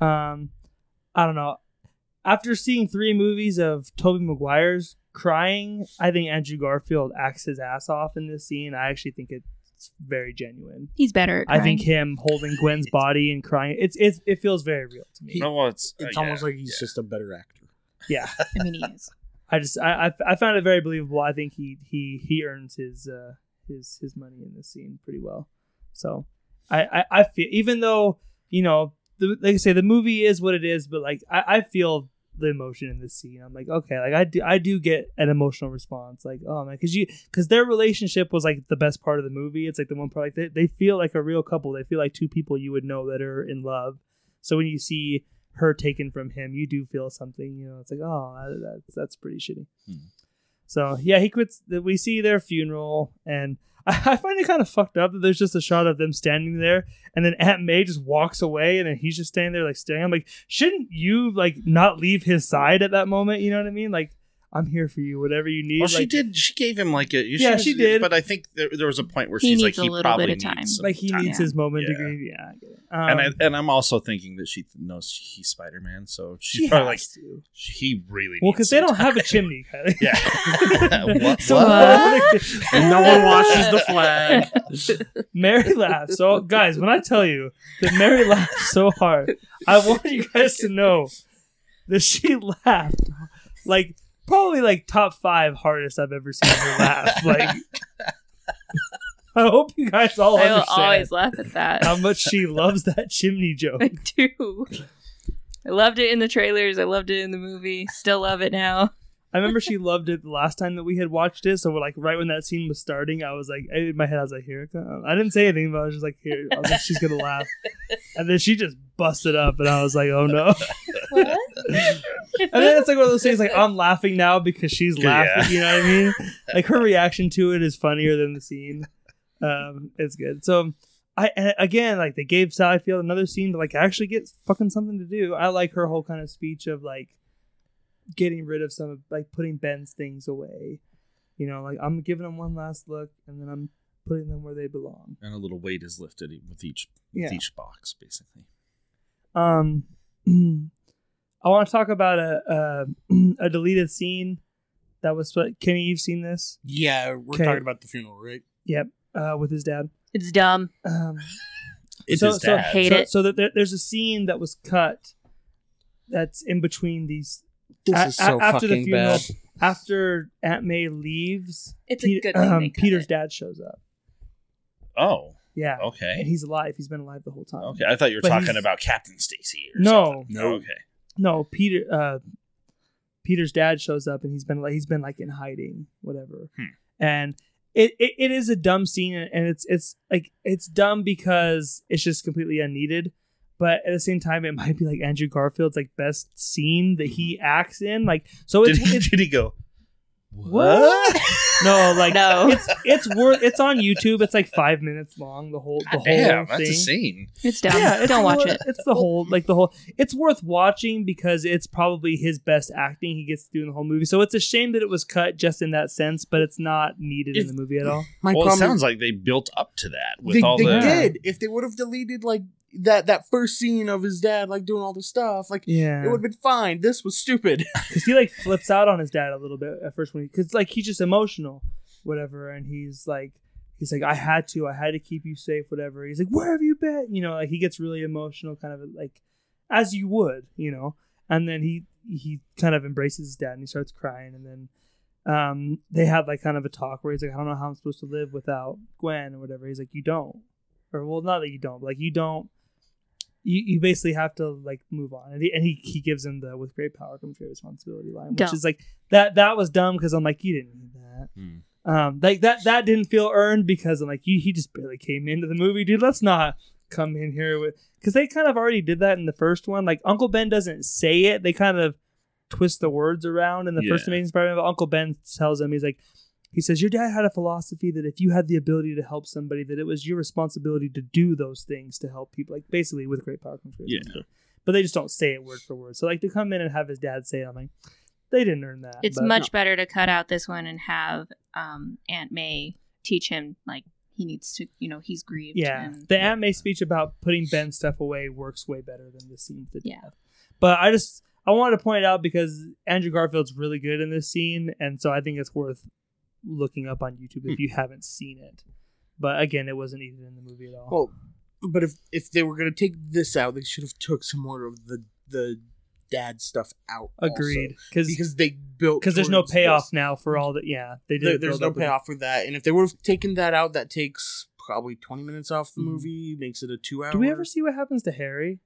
Um, I don't know. After seeing three movies of Tobey Maguire's crying, I think Andrew Garfield acts his ass off in this scene. I actually think it's very genuine. he's better. At I think him holding Gwen's body and crying, it's it's it feels very real to me. No, well, it's It's uh, almost yeah, like he's yeah. just a better actor. Yeah, I mean, he is. I just I, I I found it very believable. I think he he he earns his uh his his money in this scene pretty well. So I I, I feel even though you know the, like I say the movie is what it is, but like I, I feel the emotion in this scene. I'm like okay, like I do I do get an emotional response. Like oh man, because you because their relationship was like the best part of the movie. It's like the one part like they, they feel like a real couple. They feel like two people you would know that are in love. So when you see her taken from him, you do feel something. You know, it's like, oh, that- that's that's pretty shitty. Hmm. So yeah, he quits. We see their funeral, and I, find it kind of fucked up that there's just a shot of them standing there, and then Aunt May just walks away, and then he's just standing there like staring. I'm like, shouldn't you like not leave his side at that moment? You know what I mean? Like, I'm here for you, whatever you need. Well, she did. She gave him like a. Yeah, was- she did. But I think there, there was a point where He she's needs like, a he little probably bit of time. needs Like he time. needs his moment to Yeah. grieve. Yeah, I get it. Um, and I and I'm also thinking that she knows he's Spider Man, so she's she probably like has to. he really. Well, because they don't have a chimney. Kylie. Yeah. What- so what? And no one watches the flag. Mary laughs. So, guys, when I tell you that Mary laughed so hard, I want you guys to know that she laughed like probably like top five hardest I've ever seen her laugh. Like, I hope you guys all I will understand always laugh at that. how much she loves that chimney joke. I do. I loved it in the trailers. I loved it in the movie. Still love it now. I remember she loved it the last time that we had watched it. So, like, right when that scene was starting, I was like, in my head, I was like, here it comes. I didn't say anything, but I was just like, here. I was like, she's gonna laugh, and then she just busted up, and I was like, oh no. What? And then it's like one of those things like I'm laughing now because she's Yeah. laughing. You know what I mean? Like her reaction to it is funnier than the scene. Um, it's good. So I and again like they gave Sally Field another scene to like actually get fucking something to do. I like her whole kind of speech of like getting rid of some of like putting Ben's things away. You know, like I'm giving them one last look and then I'm putting them where they belong. And a little weight is lifted with each with Yeah. each box, basically. Um, I want to talk about a, a a deleted scene that was. Kenny, you've seen this? Yeah, we're Okay. talking about the funeral, right? Yep. Uh, with his dad. It's dumb. Um, It's So- his so- dad. hate so, it. so that there, there's a scene that was cut. That's in between these. This A- is so a- after the fucking funeral, bad. After Aunt May leaves, It's a Pete- good thing um, they cut Peter's it. dad shows up. oh, Yeah, and okay. he's alive. He's been alive the whole time. Okay, I thought you were But talking he's- about Captain Stacy. Or No. something. No. Okay. No, Peter. Uh, Peter's dad shows up, and he's been like he's been like in hiding, whatever. Hmm. And it, it it is a dumb scene, and it's it's like it's dumb because it's just completely unneeded. But at the same time, it might be like Andrew Garfield's like best scene that he mm-hmm. acts in. Like so, it's, Did he, it's did he go? What? no like No. It's it's worth. It's on YouTube. It's like five minutes long. The whole the God whole damn, thing. that's a scene. It's dumb. it's Don't the watch whole- it. It's the whole like the whole. It's worth watching because it's probably his best acting he gets to do in the whole movie. So it's a shame that it was cut just in that sense, but it's not needed in the movie at all. My well, it sounds like they built up to that with they, all they the. did. If they would have deleted like that that first scene of his dad like doing all this stuff, like Yeah, it would have been fine. This was stupid. because he like flips out on his dad a little bit at first when because like he's just emotional, whatever, and he's like. He's like, I had to, I had to keep you safe, whatever. He's like, where have you been? You know, like he gets really emotional, kind of like, as you would, you know. And then he he kind of embraces his dad and he starts crying, and then um, they have like kind of a talk where he's like, I don't know how I'm supposed to live without Gwen or whatever. He's like, you don't, or well, not that you don't, but like you don't. You, you basically have to like move on, and he, and he, he gives him the with great power comes great responsibility line, which Dumb. is like that that was dumb because I'm like you didn't need that, Hmm. um like that that didn't feel earned because I'm like you he just barely came into the movie, dude. Let's not come in here with because they kind of already did that in the first one. Like Uncle Ben doesn't say it; they kind of twist the words around in the first Yeah. Amazing Spider-Man. But Uncle Ben tells him he's like, he says, "Your dad had a philosophy that if you had the ability to help somebody, that it was your responsibility to do those things to help people. Like basically, with great power comes great Yeah. responsibility. But they just don't say it word for word. So like to come in and have his dad say, it, I'm like, they didn't earn that. It's but- much better to cut out this one and have um, Aunt May teach him like he needs to. You know, he's grieved. Yeah, and- the Aunt May speech about putting Ben's stuff away works way better than the scenes that Yeah. have. But I just I wanted to point it out because Andrew Garfield's really good in this scene, and so I think it's worth looking up on YouTube if you haven't seen it. But again, it wasn't even in the movie at all. well, but if if they were gonna take this out, they should have took some more of the the dad stuff out. Agreed, because because they built because there's no payoff this. now for all that. Yeah, they did. There- there's no up with it. payoff for that, and if they would have taken that out, that takes probably 20 minutes off the Mhm. movie, makes it a two hour. Do we ever see what happens to Harry?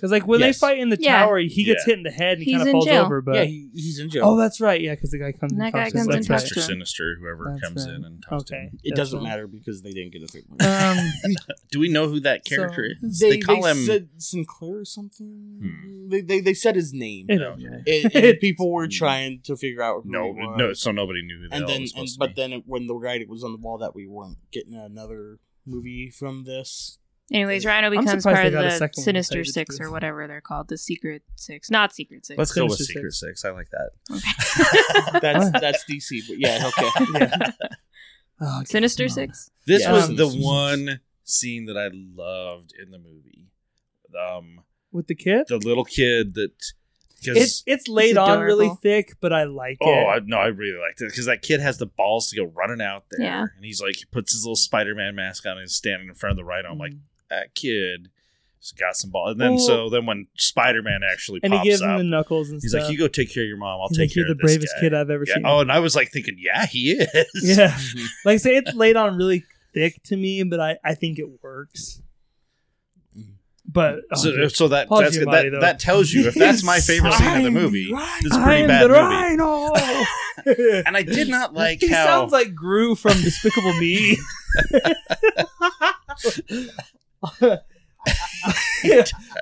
Because like when Yes. they fight in the Yeah. tower, he gets Yeah. hit in the head and he He's kind of in falls jail. over. But yeah, he, he's in jail. oh, that's right. Yeah, because the guy comes. And that guy talks to him. comes and That's talks right. Mr. Sinister, whoever That's comes right. in and talks to Okay, him. it that's doesn't right. matter because they didn't get a third one. Um, Do we know who that character So- is? they, They, call they him. said Sinclair or something. Hmm. They, they they said his name, it No, doesn't matter. and, and people were trying to figure out who no, it was. no, so nobody knew who the and hell then was and, supposed but to be. then it, when the writing was on the wall that we weren't getting another movie from this, Anyways, Rhino becomes part of the second one, to tell Sinister Six or whatever they're called, the Secret Six, not Secret Six. Let's go with Sinister Secret Six. I like that. Okay. that's that's DC. But yeah, okay. yeah. Oh, Sinister. Six. This Yeah. was Um, the one scene that I loved in the movie. Um, with the kid. the little kid that It's because it's laid It's on really thick, but I like oh it. I, no, I really liked it because that kid has the balls to go running out there, Yeah. and he's like he puts his little Spider Man mask on and is standing in front of the rhino. I'm like that kid. has got some balls, and then Well- so then when Spider Man actually and he gives up, him the knuckles and he's stuff. like, "You go take care of your mom. I'll He's take like, care you're the bravest guy." kid I've ever Yeah. seen. Oh, and I was like thinking, yeah, he is. yeah. like say, it's laid on really thick to me, but I I think it works. Mm. But oh, So, so that that's, Giamatti, that, that tells you if that's my favorite scene in the movie, this is a pretty I'm bad movie. And I did not like he how sounds like Gru from Despicable Me.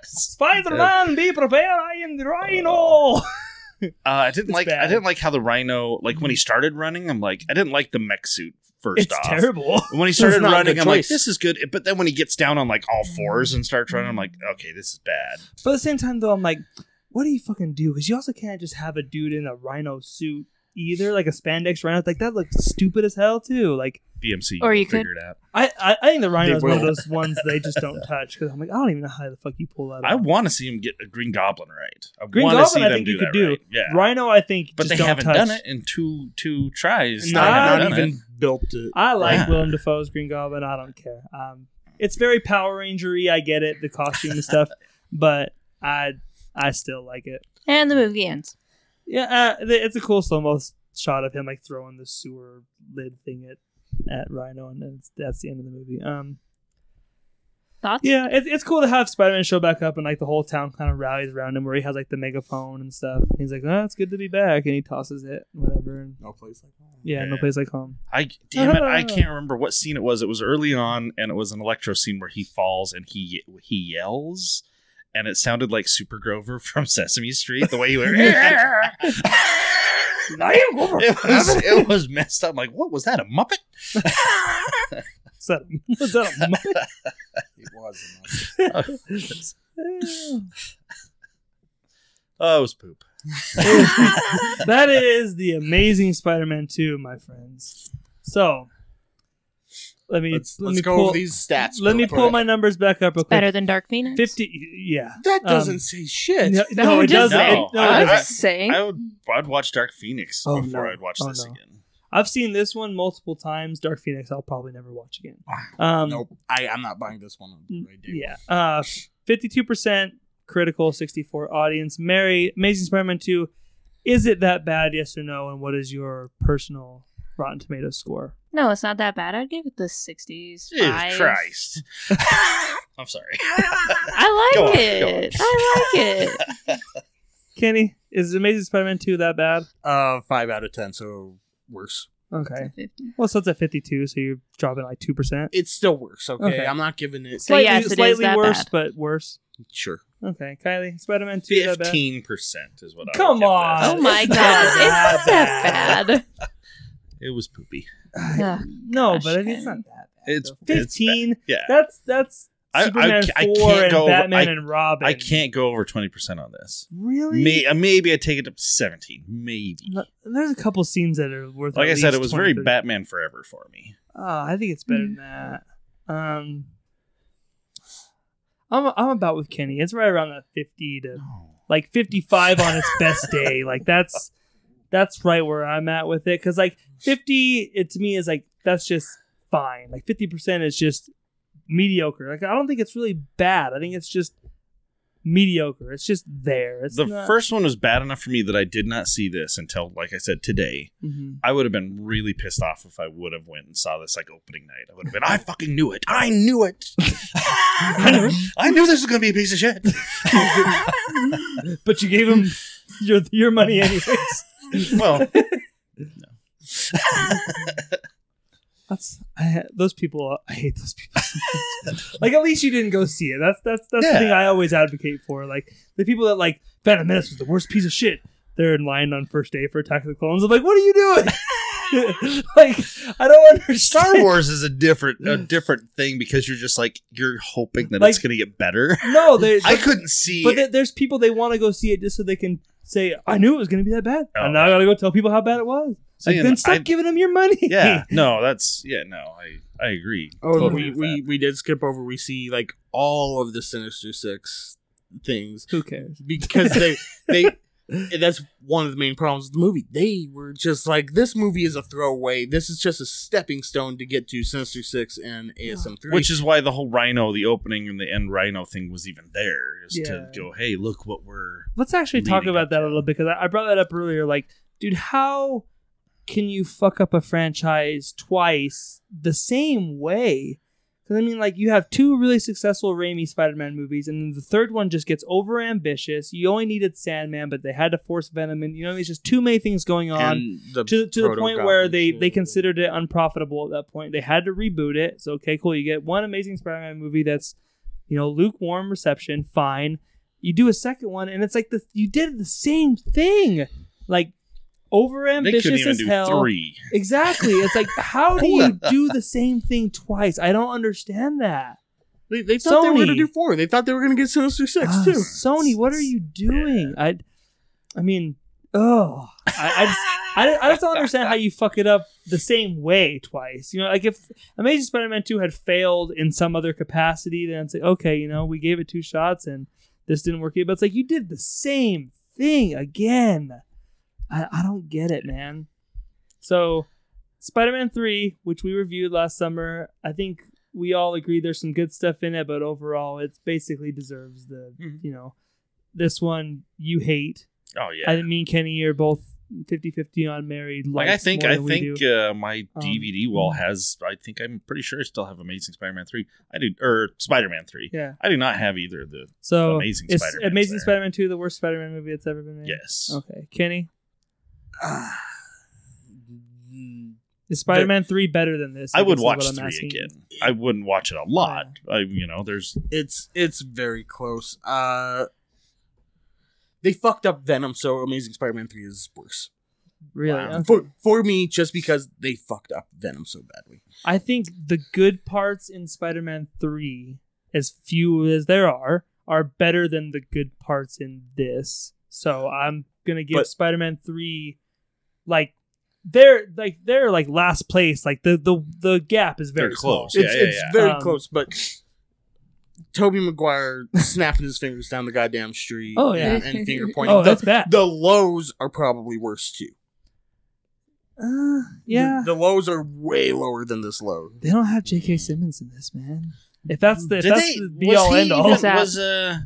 Spider-Man, be prepared! I am the Rhino. Uh, I didn't It's like I didn't like how the rhino like when he started running. I'm like I didn't like the mech suit first It's off. terrible. When he started running, I'm like, this is good. But then when he gets down on like all fours and starts running, I'm like, okay, this is bad. But at the same time, though, I'm like, what do you fucking do? Because you also can't just have a dude in a rhino suit either, like a spandex rhino. Like that looks stupid as hell too. Like BMC Or you could- figure it out. I, I, I think the rhino is one of those ones they just don't touch because I'm like, I don't even know how the fuck you pull that. Out. I want to see him get a Green Goblin right. I Green Goblin, see I think do you could do. right. Yeah, Rhino, I think, but just they don't haven't touch. done it in two two tries. No, They haven't not not even it. built it. I like Yeah. Willem Dafoe's Green Goblin. I don't care. Um, it's very Power Rangery. I get it, the costume and stuff, but I I still like it. And the movie ends. Yeah, uh, it's a cool slow mo shot of him like throwing the sewer lid thing at at Rhino, and then it's, that's the end of the movie. Um, Thoughts? yeah, it's it's cool to have Spider Man show back up, and like the whole town kind of rallies around him, where he has like the megaphone and stuff. He's like, "Oh, it's good to be back," and he tosses it, whatever. And No place like home. yeah, no place like home. I damn it, I can't remember what scene it was. It was early on, and it was an electro scene where he falls and he he yells, and it sounded like Super Grover from Sesame Street. The way he went, it was it was messed up. I'm like, what was that? A Muppet? Is that, was that a Muppet? It was. A Muppet. oh, it was poop. that is the amazing Spider-Man 2, my friends. So, let me Let's, let let's me go pull, over these stats. Let real me quick. pull my numbers back up real quick. Better than Dark Phoenix? 50 yeah. That doesn't Um, say shit. No, No, no, it doesn't. No, It- no, I- it I'm just saying. I would I'd watch Dark Phoenix Oh, before no. I'd watch Oh, this no. again. I've seen this one multiple times. Dark Phoenix, I'll probably never watch again. Um, Nope. I, I'm not buying this one. on Blu-ray Yeah. Uh, 52% critical, 64 audience. Mary, Amazing Spider-Man 2, is it that bad, yes or no? And what is your personal Rotten Tomatoes score? No, it's not that bad. I'd give it the 60s. Jesus five. Christ. I'm sorry. I like on, it. I like it. Kenny, is Amazing Spider-Man 2 that bad? Uh, five out of ten. So worse. Okay. 50. Well, so it's at 52, so you're dropping like 2%. It still works. Okay, Okay. I'm not giving it. So yes, it is slightly that worse, bad. but worse. Sure. Okay, Kylie, Spider-Man 2 that bad? Fifteen percent is what I Come would on. Oh my god, it's not that bad. It was poopy. Ugh. No, Gosh, but it's not that bad. It's though. it's 15. Yeah. That's that's I- I Superman I 4 can't and go over- Batman I- and Robin. I can't go over twenty percent on this. Really? May, uh, maybe I take it up to seventeen. Maybe. No, There's a couple scenes that are worth. Like at I said, it was 20, very 30. Batman Forever for me. Oh, I think it's better than that. Um, I'm I'm about with Kenny. It's right around that 50 to like 55 on its best day. Like that's that's right where I'm at with it. Cause like 50, it to me is like that's just fine. Like 50 percent is just mediocre. Like I don't think it's really bad. I think it's just mediocre. It's just there. It's the not- first one was bad enough for me that I did not see this until, like I said, today. Mhm. I would have been really pissed off if I would have went and saw this like opening night. I would have been, I fucking knew it. I knew it. I knew, I knew this was gonna be a piece of shit. but you gave him your your money anyways. Well, That's I, those people. I hate those people. Like at least you didn't go see it. That's that's that's the thing I always advocate for. Like the people that like Phantom Menace was the worst piece of shit. They're in line on first day for Attack of the Clones. I'm like, what are you doing? like I don't understand. Star Wars is a different a different thing because you're just like you're hoping that Like- it's gonna get better. No, they. I couldn't see. But there- there's people they want to go see it just so they can say, "I knew it was going to be that bad," Oh. and now I oh. got to go tell people how bad it was. See, Like, and then stop I- giving them your money. yeah, no, that's yeah, no, I I agree. Oh, Totally we, we we did skip over. We see like all of the Sinister Six things Who cares? because they they. That's one of the main problems with the movie. They were just like, this movie is a throwaway. This is just a stepping stone to get to Sinister Six and ASM three. Which is why the whole Rhino, the opening and the end Rhino thing was even there, is Yeah. to go, hey, look what we're. Let's actually talk about that to. a little bit because I, I brought that up earlier. Like, dude, how can you fuck up a franchise twice the same way? Because I mean, like, you have two really successful Raimi Spider-Man movies, and then the third one just gets over ambitious. You only needed Sandman, but they had to force Venom, and you know, it's just too many things going on. the to, to the point where they, they considered it unprofitable at that point. They had to reboot it. So okay, cool. You get one amazing Spider-Man movie that's you know lukewarm reception, fine. You do a second one, and it's like the you did the same thing, like over ambitious as hell. three. Exactly. It's like how do you do the same thing twice? I don't understand that. They, they thought they were going to do four. They thought they were going to get Sinister Six Ah, too. Sony, what are you doing? I, I mean, oh, I, I just, I, I just don't understand how you fuck it up the same way twice. You know, like if Amazing Spider-Man two had failed in some other capacity, then it's like okay, you know, we gave it two shots and this didn't work. But it's like you did the same thing again. I, I don't get it, man. So, Spider-Man three, which we reviewed last summer, I think we all agree there's some good stuff in it, but overall, it basically deserves the Mhm. you know this one you hate. Oh yeah. I didn't mean Kenny are both 50-50 on married. like I think I think uh, my Um, DVD wall has. I think I'm pretty sure I still have Amazing Spider-Man three. I do or Spider-Man three. yeah. I do not have either of the. So Amazing is Spider-Man's Amazing. Spider-Man two the worst Spider-Man movie that's ever been made? Yes. Okay, Kenny, Ah. is Spider-Man three better than this? I would watch what three asking. again. I wouldn't watch it a lot. I you know there's it's it's very close. Uh, they fucked up Venom, so Amazing Spider-Man three is worse Really? Wow. Okay. for for me, just because they fucked up Venom so badly. I think the good parts in Spider-Man 3, as few as there are, are better than the good parts in this. So I'm gonna give But- Spider-Man 3 like they're like they're like last place. Like the the the gap is very They're small. close. Yeah, It's yeah, it's yeah. very Um, close, but Tobey Maguire snapping his fingers down the goddamn street. Oh, yeah. and, and finger pointing. Oh, the, that's bad. the lows are probably worse too. Uh, yeah. the, the lows are way lower than this low. they don't have J.K. Simmons in this, man. If that's the if Did that's they? the be was all he end all. even- Who's? Was uh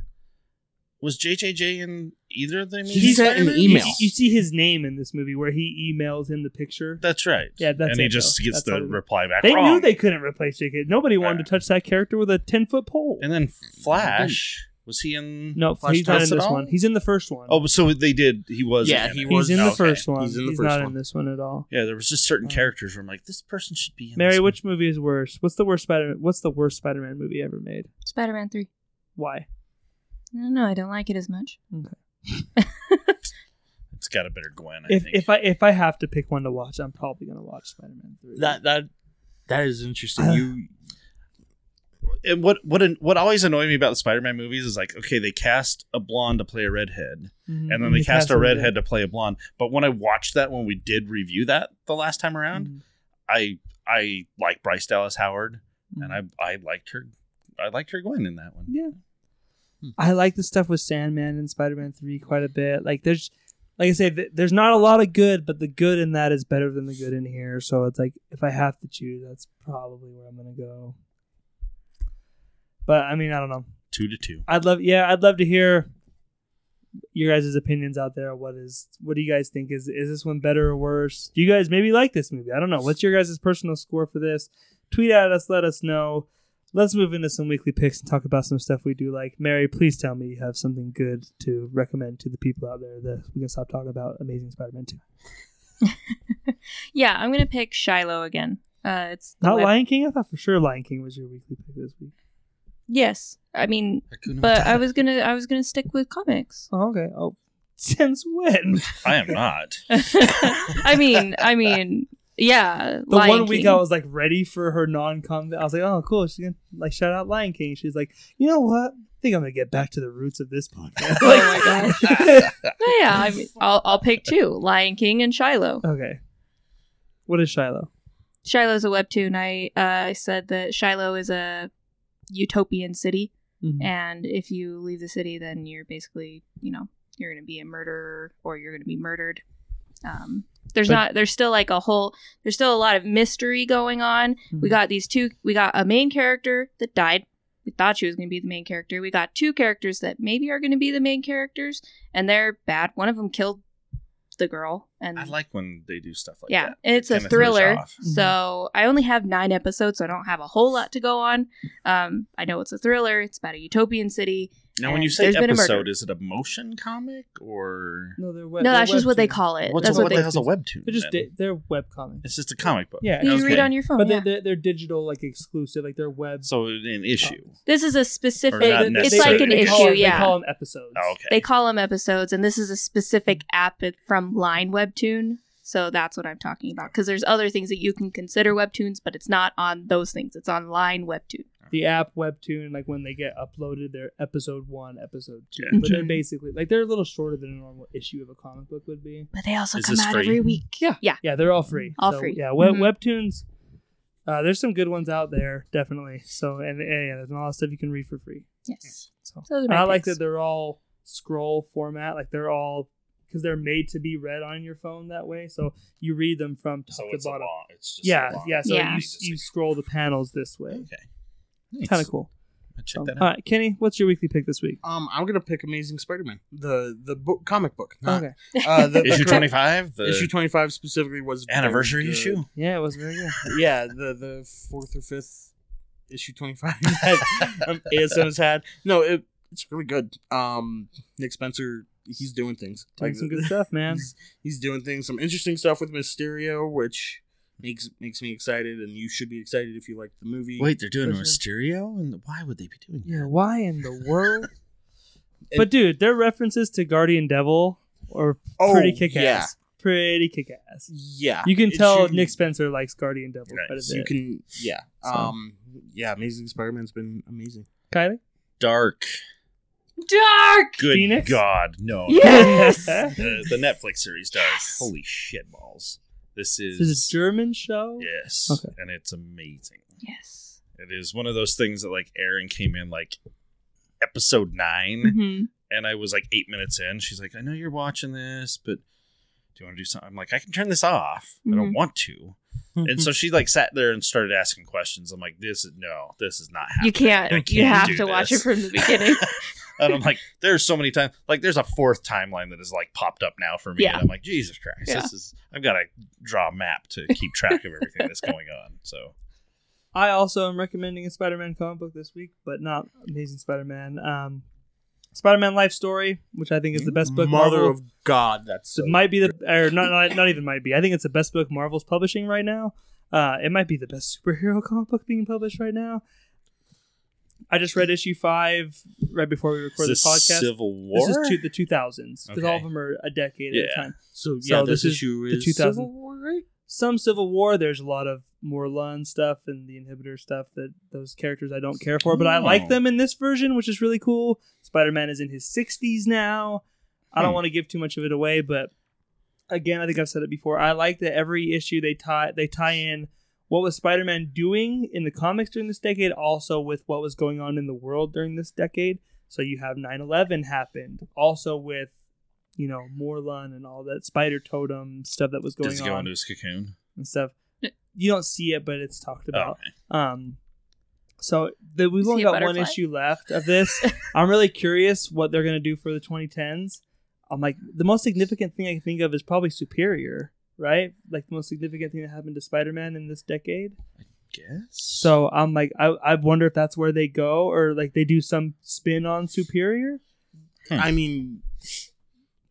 was JJJ in either of them? He sent an You, email. you see his name in this movie where he emails him the picture. That's right. Yeah, that's and he just though. gets That's the all it is. reply back. They wrong. knew they couldn't replace J.K. Nobody wanted Uh. to touch that character with a ten foot pole. And then Flash was he in? no, Flash he's not in this one. He's in the first one. Oh, so they did. He was. Yeah, in he it. he's was- in the Okay. first one. He's in the He's first not one. in this one at all. Yeah, there was just certain Uh. characters where I'm like, this person should be in. Mary, this which movie is worse? What's the worst Spider? What's the worst Spider-Man movie ever made? Spider-Man three. Why? I don't. I don't like it as much. It's got a better Gwen. I If think. if I if I have to pick one to watch, I'm probably gonna watch Spider-Man three. That that that is interesting. Uh, you and what what what always annoyed me about the Spider-Man movies is like, okay, they cast a blonde to play a redhead, Mhm. and then they He cast a redhead to play a blonde. But when I watched that, when we did review that the last time around, Mhm. I I like Bryce Dallas Howard, Mhm. and I I liked her. I liked her Gwen in that one. Yeah. Hmm. I like the stuff with Sandman and Spider-Man 3 quite a bit. Like there's like I said, th- there's not a lot of good, but the good in that is better than the good in here. So it's like if I have to choose, that's probably where I'm gonna go. But I mean, I don't know. Two to two. I'd love, yeah, I'd love to hear your guys' opinions out there. What is, what do you guys think? Is is this one better or worse? Do you guys maybe like this movie? I don't know. What's your guys' personal score for this? Tweet at us, let us know. Let's move into some weekly picks and talk about some stuff we do like. Mary, please tell me you have something good to recommend to the people out there that we can stop talking about Amazing Spider-Man 2. Yeah, I'm gonna pick Shiloh again. Uh, it's Not web- Lion King. I thought for sure Lion King was your weekly pick this week. Yes, I mean, Hakuna but I was gonna I was gonna stick with comics. Oh, okay. Oh, since when? I am not. I mean, I mean, yeah. The Lion one week King. I was like ready for her non-combat. I was like, oh, cool. She's gonna like shout out Lion King. She's like, you know what? I think I'm gonna get back to the roots of this podcast. Oh my gosh. Yeah, I mean, I'll I'll pick two: Lion King and Shiloh. okay. What is Shiloh? Shiloh's a webtoon. I uh, I said that Shiloh is a utopian city, Mhm. and if you leave the city, then you're basically, you know, you're going to be a murderer or you're going to be murdered. Um, there's But- not. There's still like a whole. There's still a lot of mystery going on. We Mhm. got these two. We got a main character that died. We thought she was going to be the main character. We got two characters that maybe are going to be the main characters, and they're bad. One of them killed the girl, and I like when they do stuff like yeah, that. and it's It a kinda throws you thriller. So I only have nine episodes, so I don't have a whole lot to go on. Um, I know it's a thriller. It's about a utopian city. Now, when you say there's been a episode, is it a motion comic or No, they're web. no, they're that's just what they call it. what's that's a, what what they. the hell's a webtoon? They're just then? di- they're web comics. it's just a comic book. Yeah, You okay. read on your phone. but yeah. they're, they're they're digital, like exclusive, like they're web. So an issue. this is a specific. not It's like an they issue. them- yeah. they call them episodes. Oh, okay. They call them episodes, and this is a specific app from Line Webtoon. So that's what I'm talking about. Because there's other things that you can consider webtoons, but it's not on those things. It's on Line Webtoon. The app webtoon like when they get uploaded they're episode one episode two Yeah. but they're Mhm. basically like they're a little shorter than a normal issue of a comic book would be But they also Is come out free? every week. Yeah. Yeah. yeah they're all free All So, free. yeah web, Mhm. webtoons uh, there's some good ones out there definitely so and, and yeah there's a lot of stuff you can read for free Yes. so Those are and my i like that they're all scroll format like they're all because they're made to be read on your phone that way so you read them from top so to it's a bottom long. It's just yeah a long. yeah so Yeah. You, you scroll the panels this way Okay. Nice. kind of cool I'll check So, that out. right kenny what's your weekly pick this week Um, I'm gonna pick Amazing Spider-Man, the the book comic book. not- okay Uh, the, the Issue current- twenty five. The Issue 25 specifically was anniversary issue. yeah it was very good Yeah, the the fourth or fifth issue 25 that um, ASM has had. No, it, it's really good. Um, Nick Spencer, he's doing things. Doing some good stuff, man. He's, he's doing things, some interesting stuff with Mysterio, which makes makes me excited, and you should be excited if you like the movie. Wait, they're doing For. Mysterio, and why would they be doing that? Yeah, that? why in the world? And- but dude, their references to Guardian Devil are Oh, pretty kick ass. yeah. Pretty kick ass. Yeah, You can it tell should- Nick Spencer likes Guardian Devil quite a Nice. bit. You can, yeah, So- um, yeah. Amazing Spider-Man's been amazing. Kylie? Dark. Dark. Good Phoenix? God, no. Yes. the, the Netflix series Dark. Holy shit balls. This is This is a German show. yes, Okay. and it's amazing. yes. It is one of those things that like Aaron came in like episode 9 hmm and I was like eight minutes in. She's like, I know you're watching this, but do you want to do something? I'm like, I can turn this off. I don't Mhm. want to. And so she like sat there and started asking questions. I'm like, this is no, this is not happening. You can't. You can't have do to watch it from the beginning. and I'm like, there's so many times. Like, there's a fourth timeline that has like popped up now for me, Yeah. and I'm like, Jesus Christ, Yeah. this is. I've got to draw a map to keep track of everything that's going on. So I also am recommending a Spider-Man comic book this week, but not Amazing Spider-Man. Um, Spider-Man Life Story, which I think is the best book Mother Marvel of God, that's so it might be the or not, not not even might be. I think it's the best book Marvel's publishing right now. Uh, it might be the best superhero comic book being published right now. I just read issue five right before we is recorded the this podcast. Civil War? This is two, the two thousands because all of them are a decade at a time. So So yeah, this this, is issue the is 2000 Civil War, right? Some Civil War. There's a lot of more Morlun stuff and the Inheritor stuff that those characters I don't care for, but I like Oh. them in this version, which is really cool. Spider Man is in his sixties now. I don't Hmm. want to give too much of it away, but again, I think I've said it before. I like that every issue they tie they tie in what was Spider Man doing in the comics during this decade, also with what was going on in the world during this decade. So you have 9-11 happened, also with you know Morlun and all that Spider Totem stuff that was going Does he go on into his cocoon? and stuff. You don't see it, but it's talked Oh, about. okay. Um, So the, we've only got one issue left of this. I'm really curious what they're gonna do for the 2010s. I'm like the most significant thing I can think of is probably Superior, right? Like the most significant thing that happened to Spider-Man in this decade. I guess. So I'm like, I, I wonder if that's where they go, or like they do some spin on Superior. Hmm. I mean,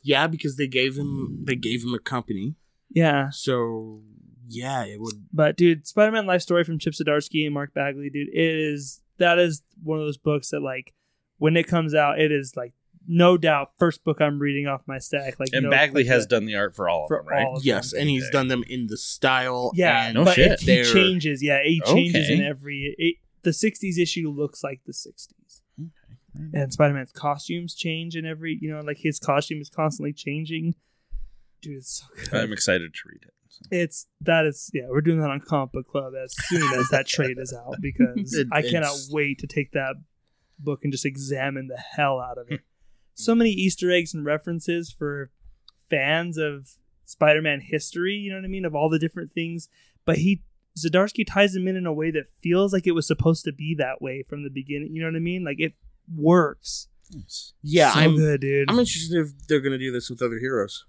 yeah, because they gave him they gave him a company, Yeah, so yeah, it would. but dude, Spider-Man Life Story from Chip Zdarsky and Mark Bagley, dude, it is that is one of those books that like when it comes out, it is like no doubt first book I'm reading off my stack. Like and no Bagley has done the art for all of For them, right? of Yes, and he's Okay. done them in the style. Yeah, and No but shit. It, he changes. Yeah, he changes in every. It, the '60s issue looks like the '60s, and Spider-Man's costumes change in every. You know, like his costume is constantly changing. Dude, it's so good. I'm excited to read it. So. It's that is yeah. We're doing that on Comic Book Club as soon as that trade is out because It- I cannot wait to take that book and just examine the hell out of it. so many Easter eggs and references for fans of Spider-Man history. You know what I mean? Of all the different things, but he Zdarsky ties him in in a way that feels like it was supposed to be that way from the beginning. You know what I mean? Like it works. Yeah, so I'm. good, dude. I'm interested if they're gonna do this with other heroes.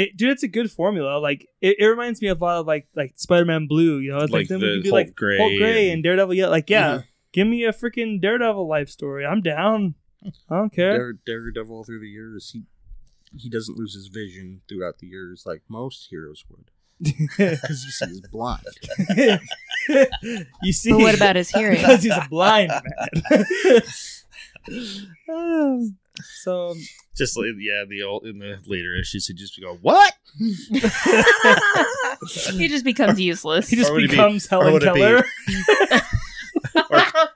It, dude, it's a good formula. Like it, it reminds me of a lot of like like Spider-Man Blue. You know, it's like, Like then the we could do Hulk like Gray Hulk Gray and, and- Daredevil. Yeah, like yeah, Mhm. give me a freaking Daredevil life story. I'm down. I don't care. Dare, Daredevil through the years, he he doesn't lose his vision throughout the years like most heroes would, because you see he's blind. you see, But what about his hearing? because he's a blind man. So Just like yeah, the old in the later issues, he just go what? he just becomes useless. he just Or would it be- becomes or Helen be- Keller.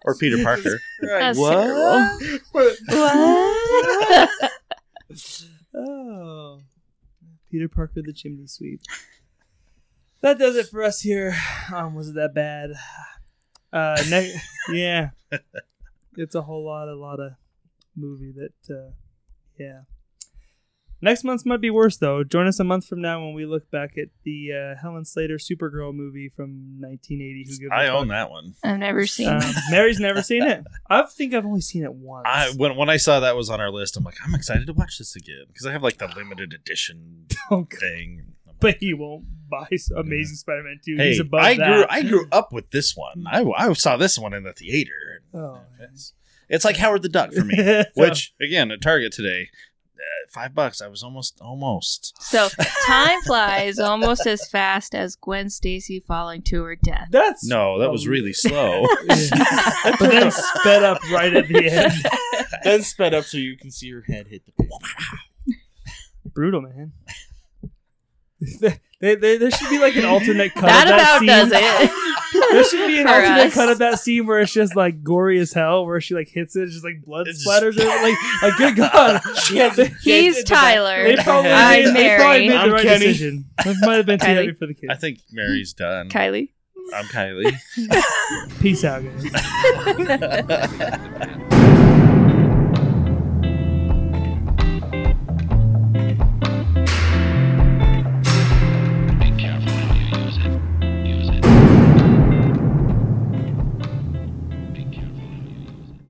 Or Peter Parker. That's What? what? Oh, Peter Parker, the chimney sweep. That does it for us here. Um, was it that bad? Uh, ne- yeah, it's a whole lot, a lot of movie that, uh, yeah. Next month's might be worse though. Join us a month from now when we look back at the uh, Helen Slater Supergirl movie from 1980. Who gives a I own that one. I've never seen. Um, it. Mary's never seen it. I think I've only seen it once. I when when I saw that was on our list, I'm like, I'm excited to watch this again because I have like the limited edition Oh, God. thing. but he won't buy Amazing Spider-Man 2. Hey, He's above I that. grew I grew up with this one. I, I saw this one in the theater. Oh, It's, it's like Howard the Duck for me. Which again, at Target today, uh, five bucks. I was almost almost. So time flies almost as fast as Gwen Stacy falling to her death. That's No, that was Oh. really slow. but then sped up right at the end. then sped up so you can see her head hit the pavement. Brutal, man. They, they, there should be like an alternate cut. that of that about scene. does it. There should be an For alternate us. cut of that scene where it's just like gory as hell, where she like hits it, just like blood It's splatters her. Like, oh, like good god, She has a- He's Tyler. They probably, I'm made, they probably Mary. made the I'm right Kenny. decision. That might have been too heavy for the kids. I think Mary's done. Kylie. I'm Kylie. Peace out, guys.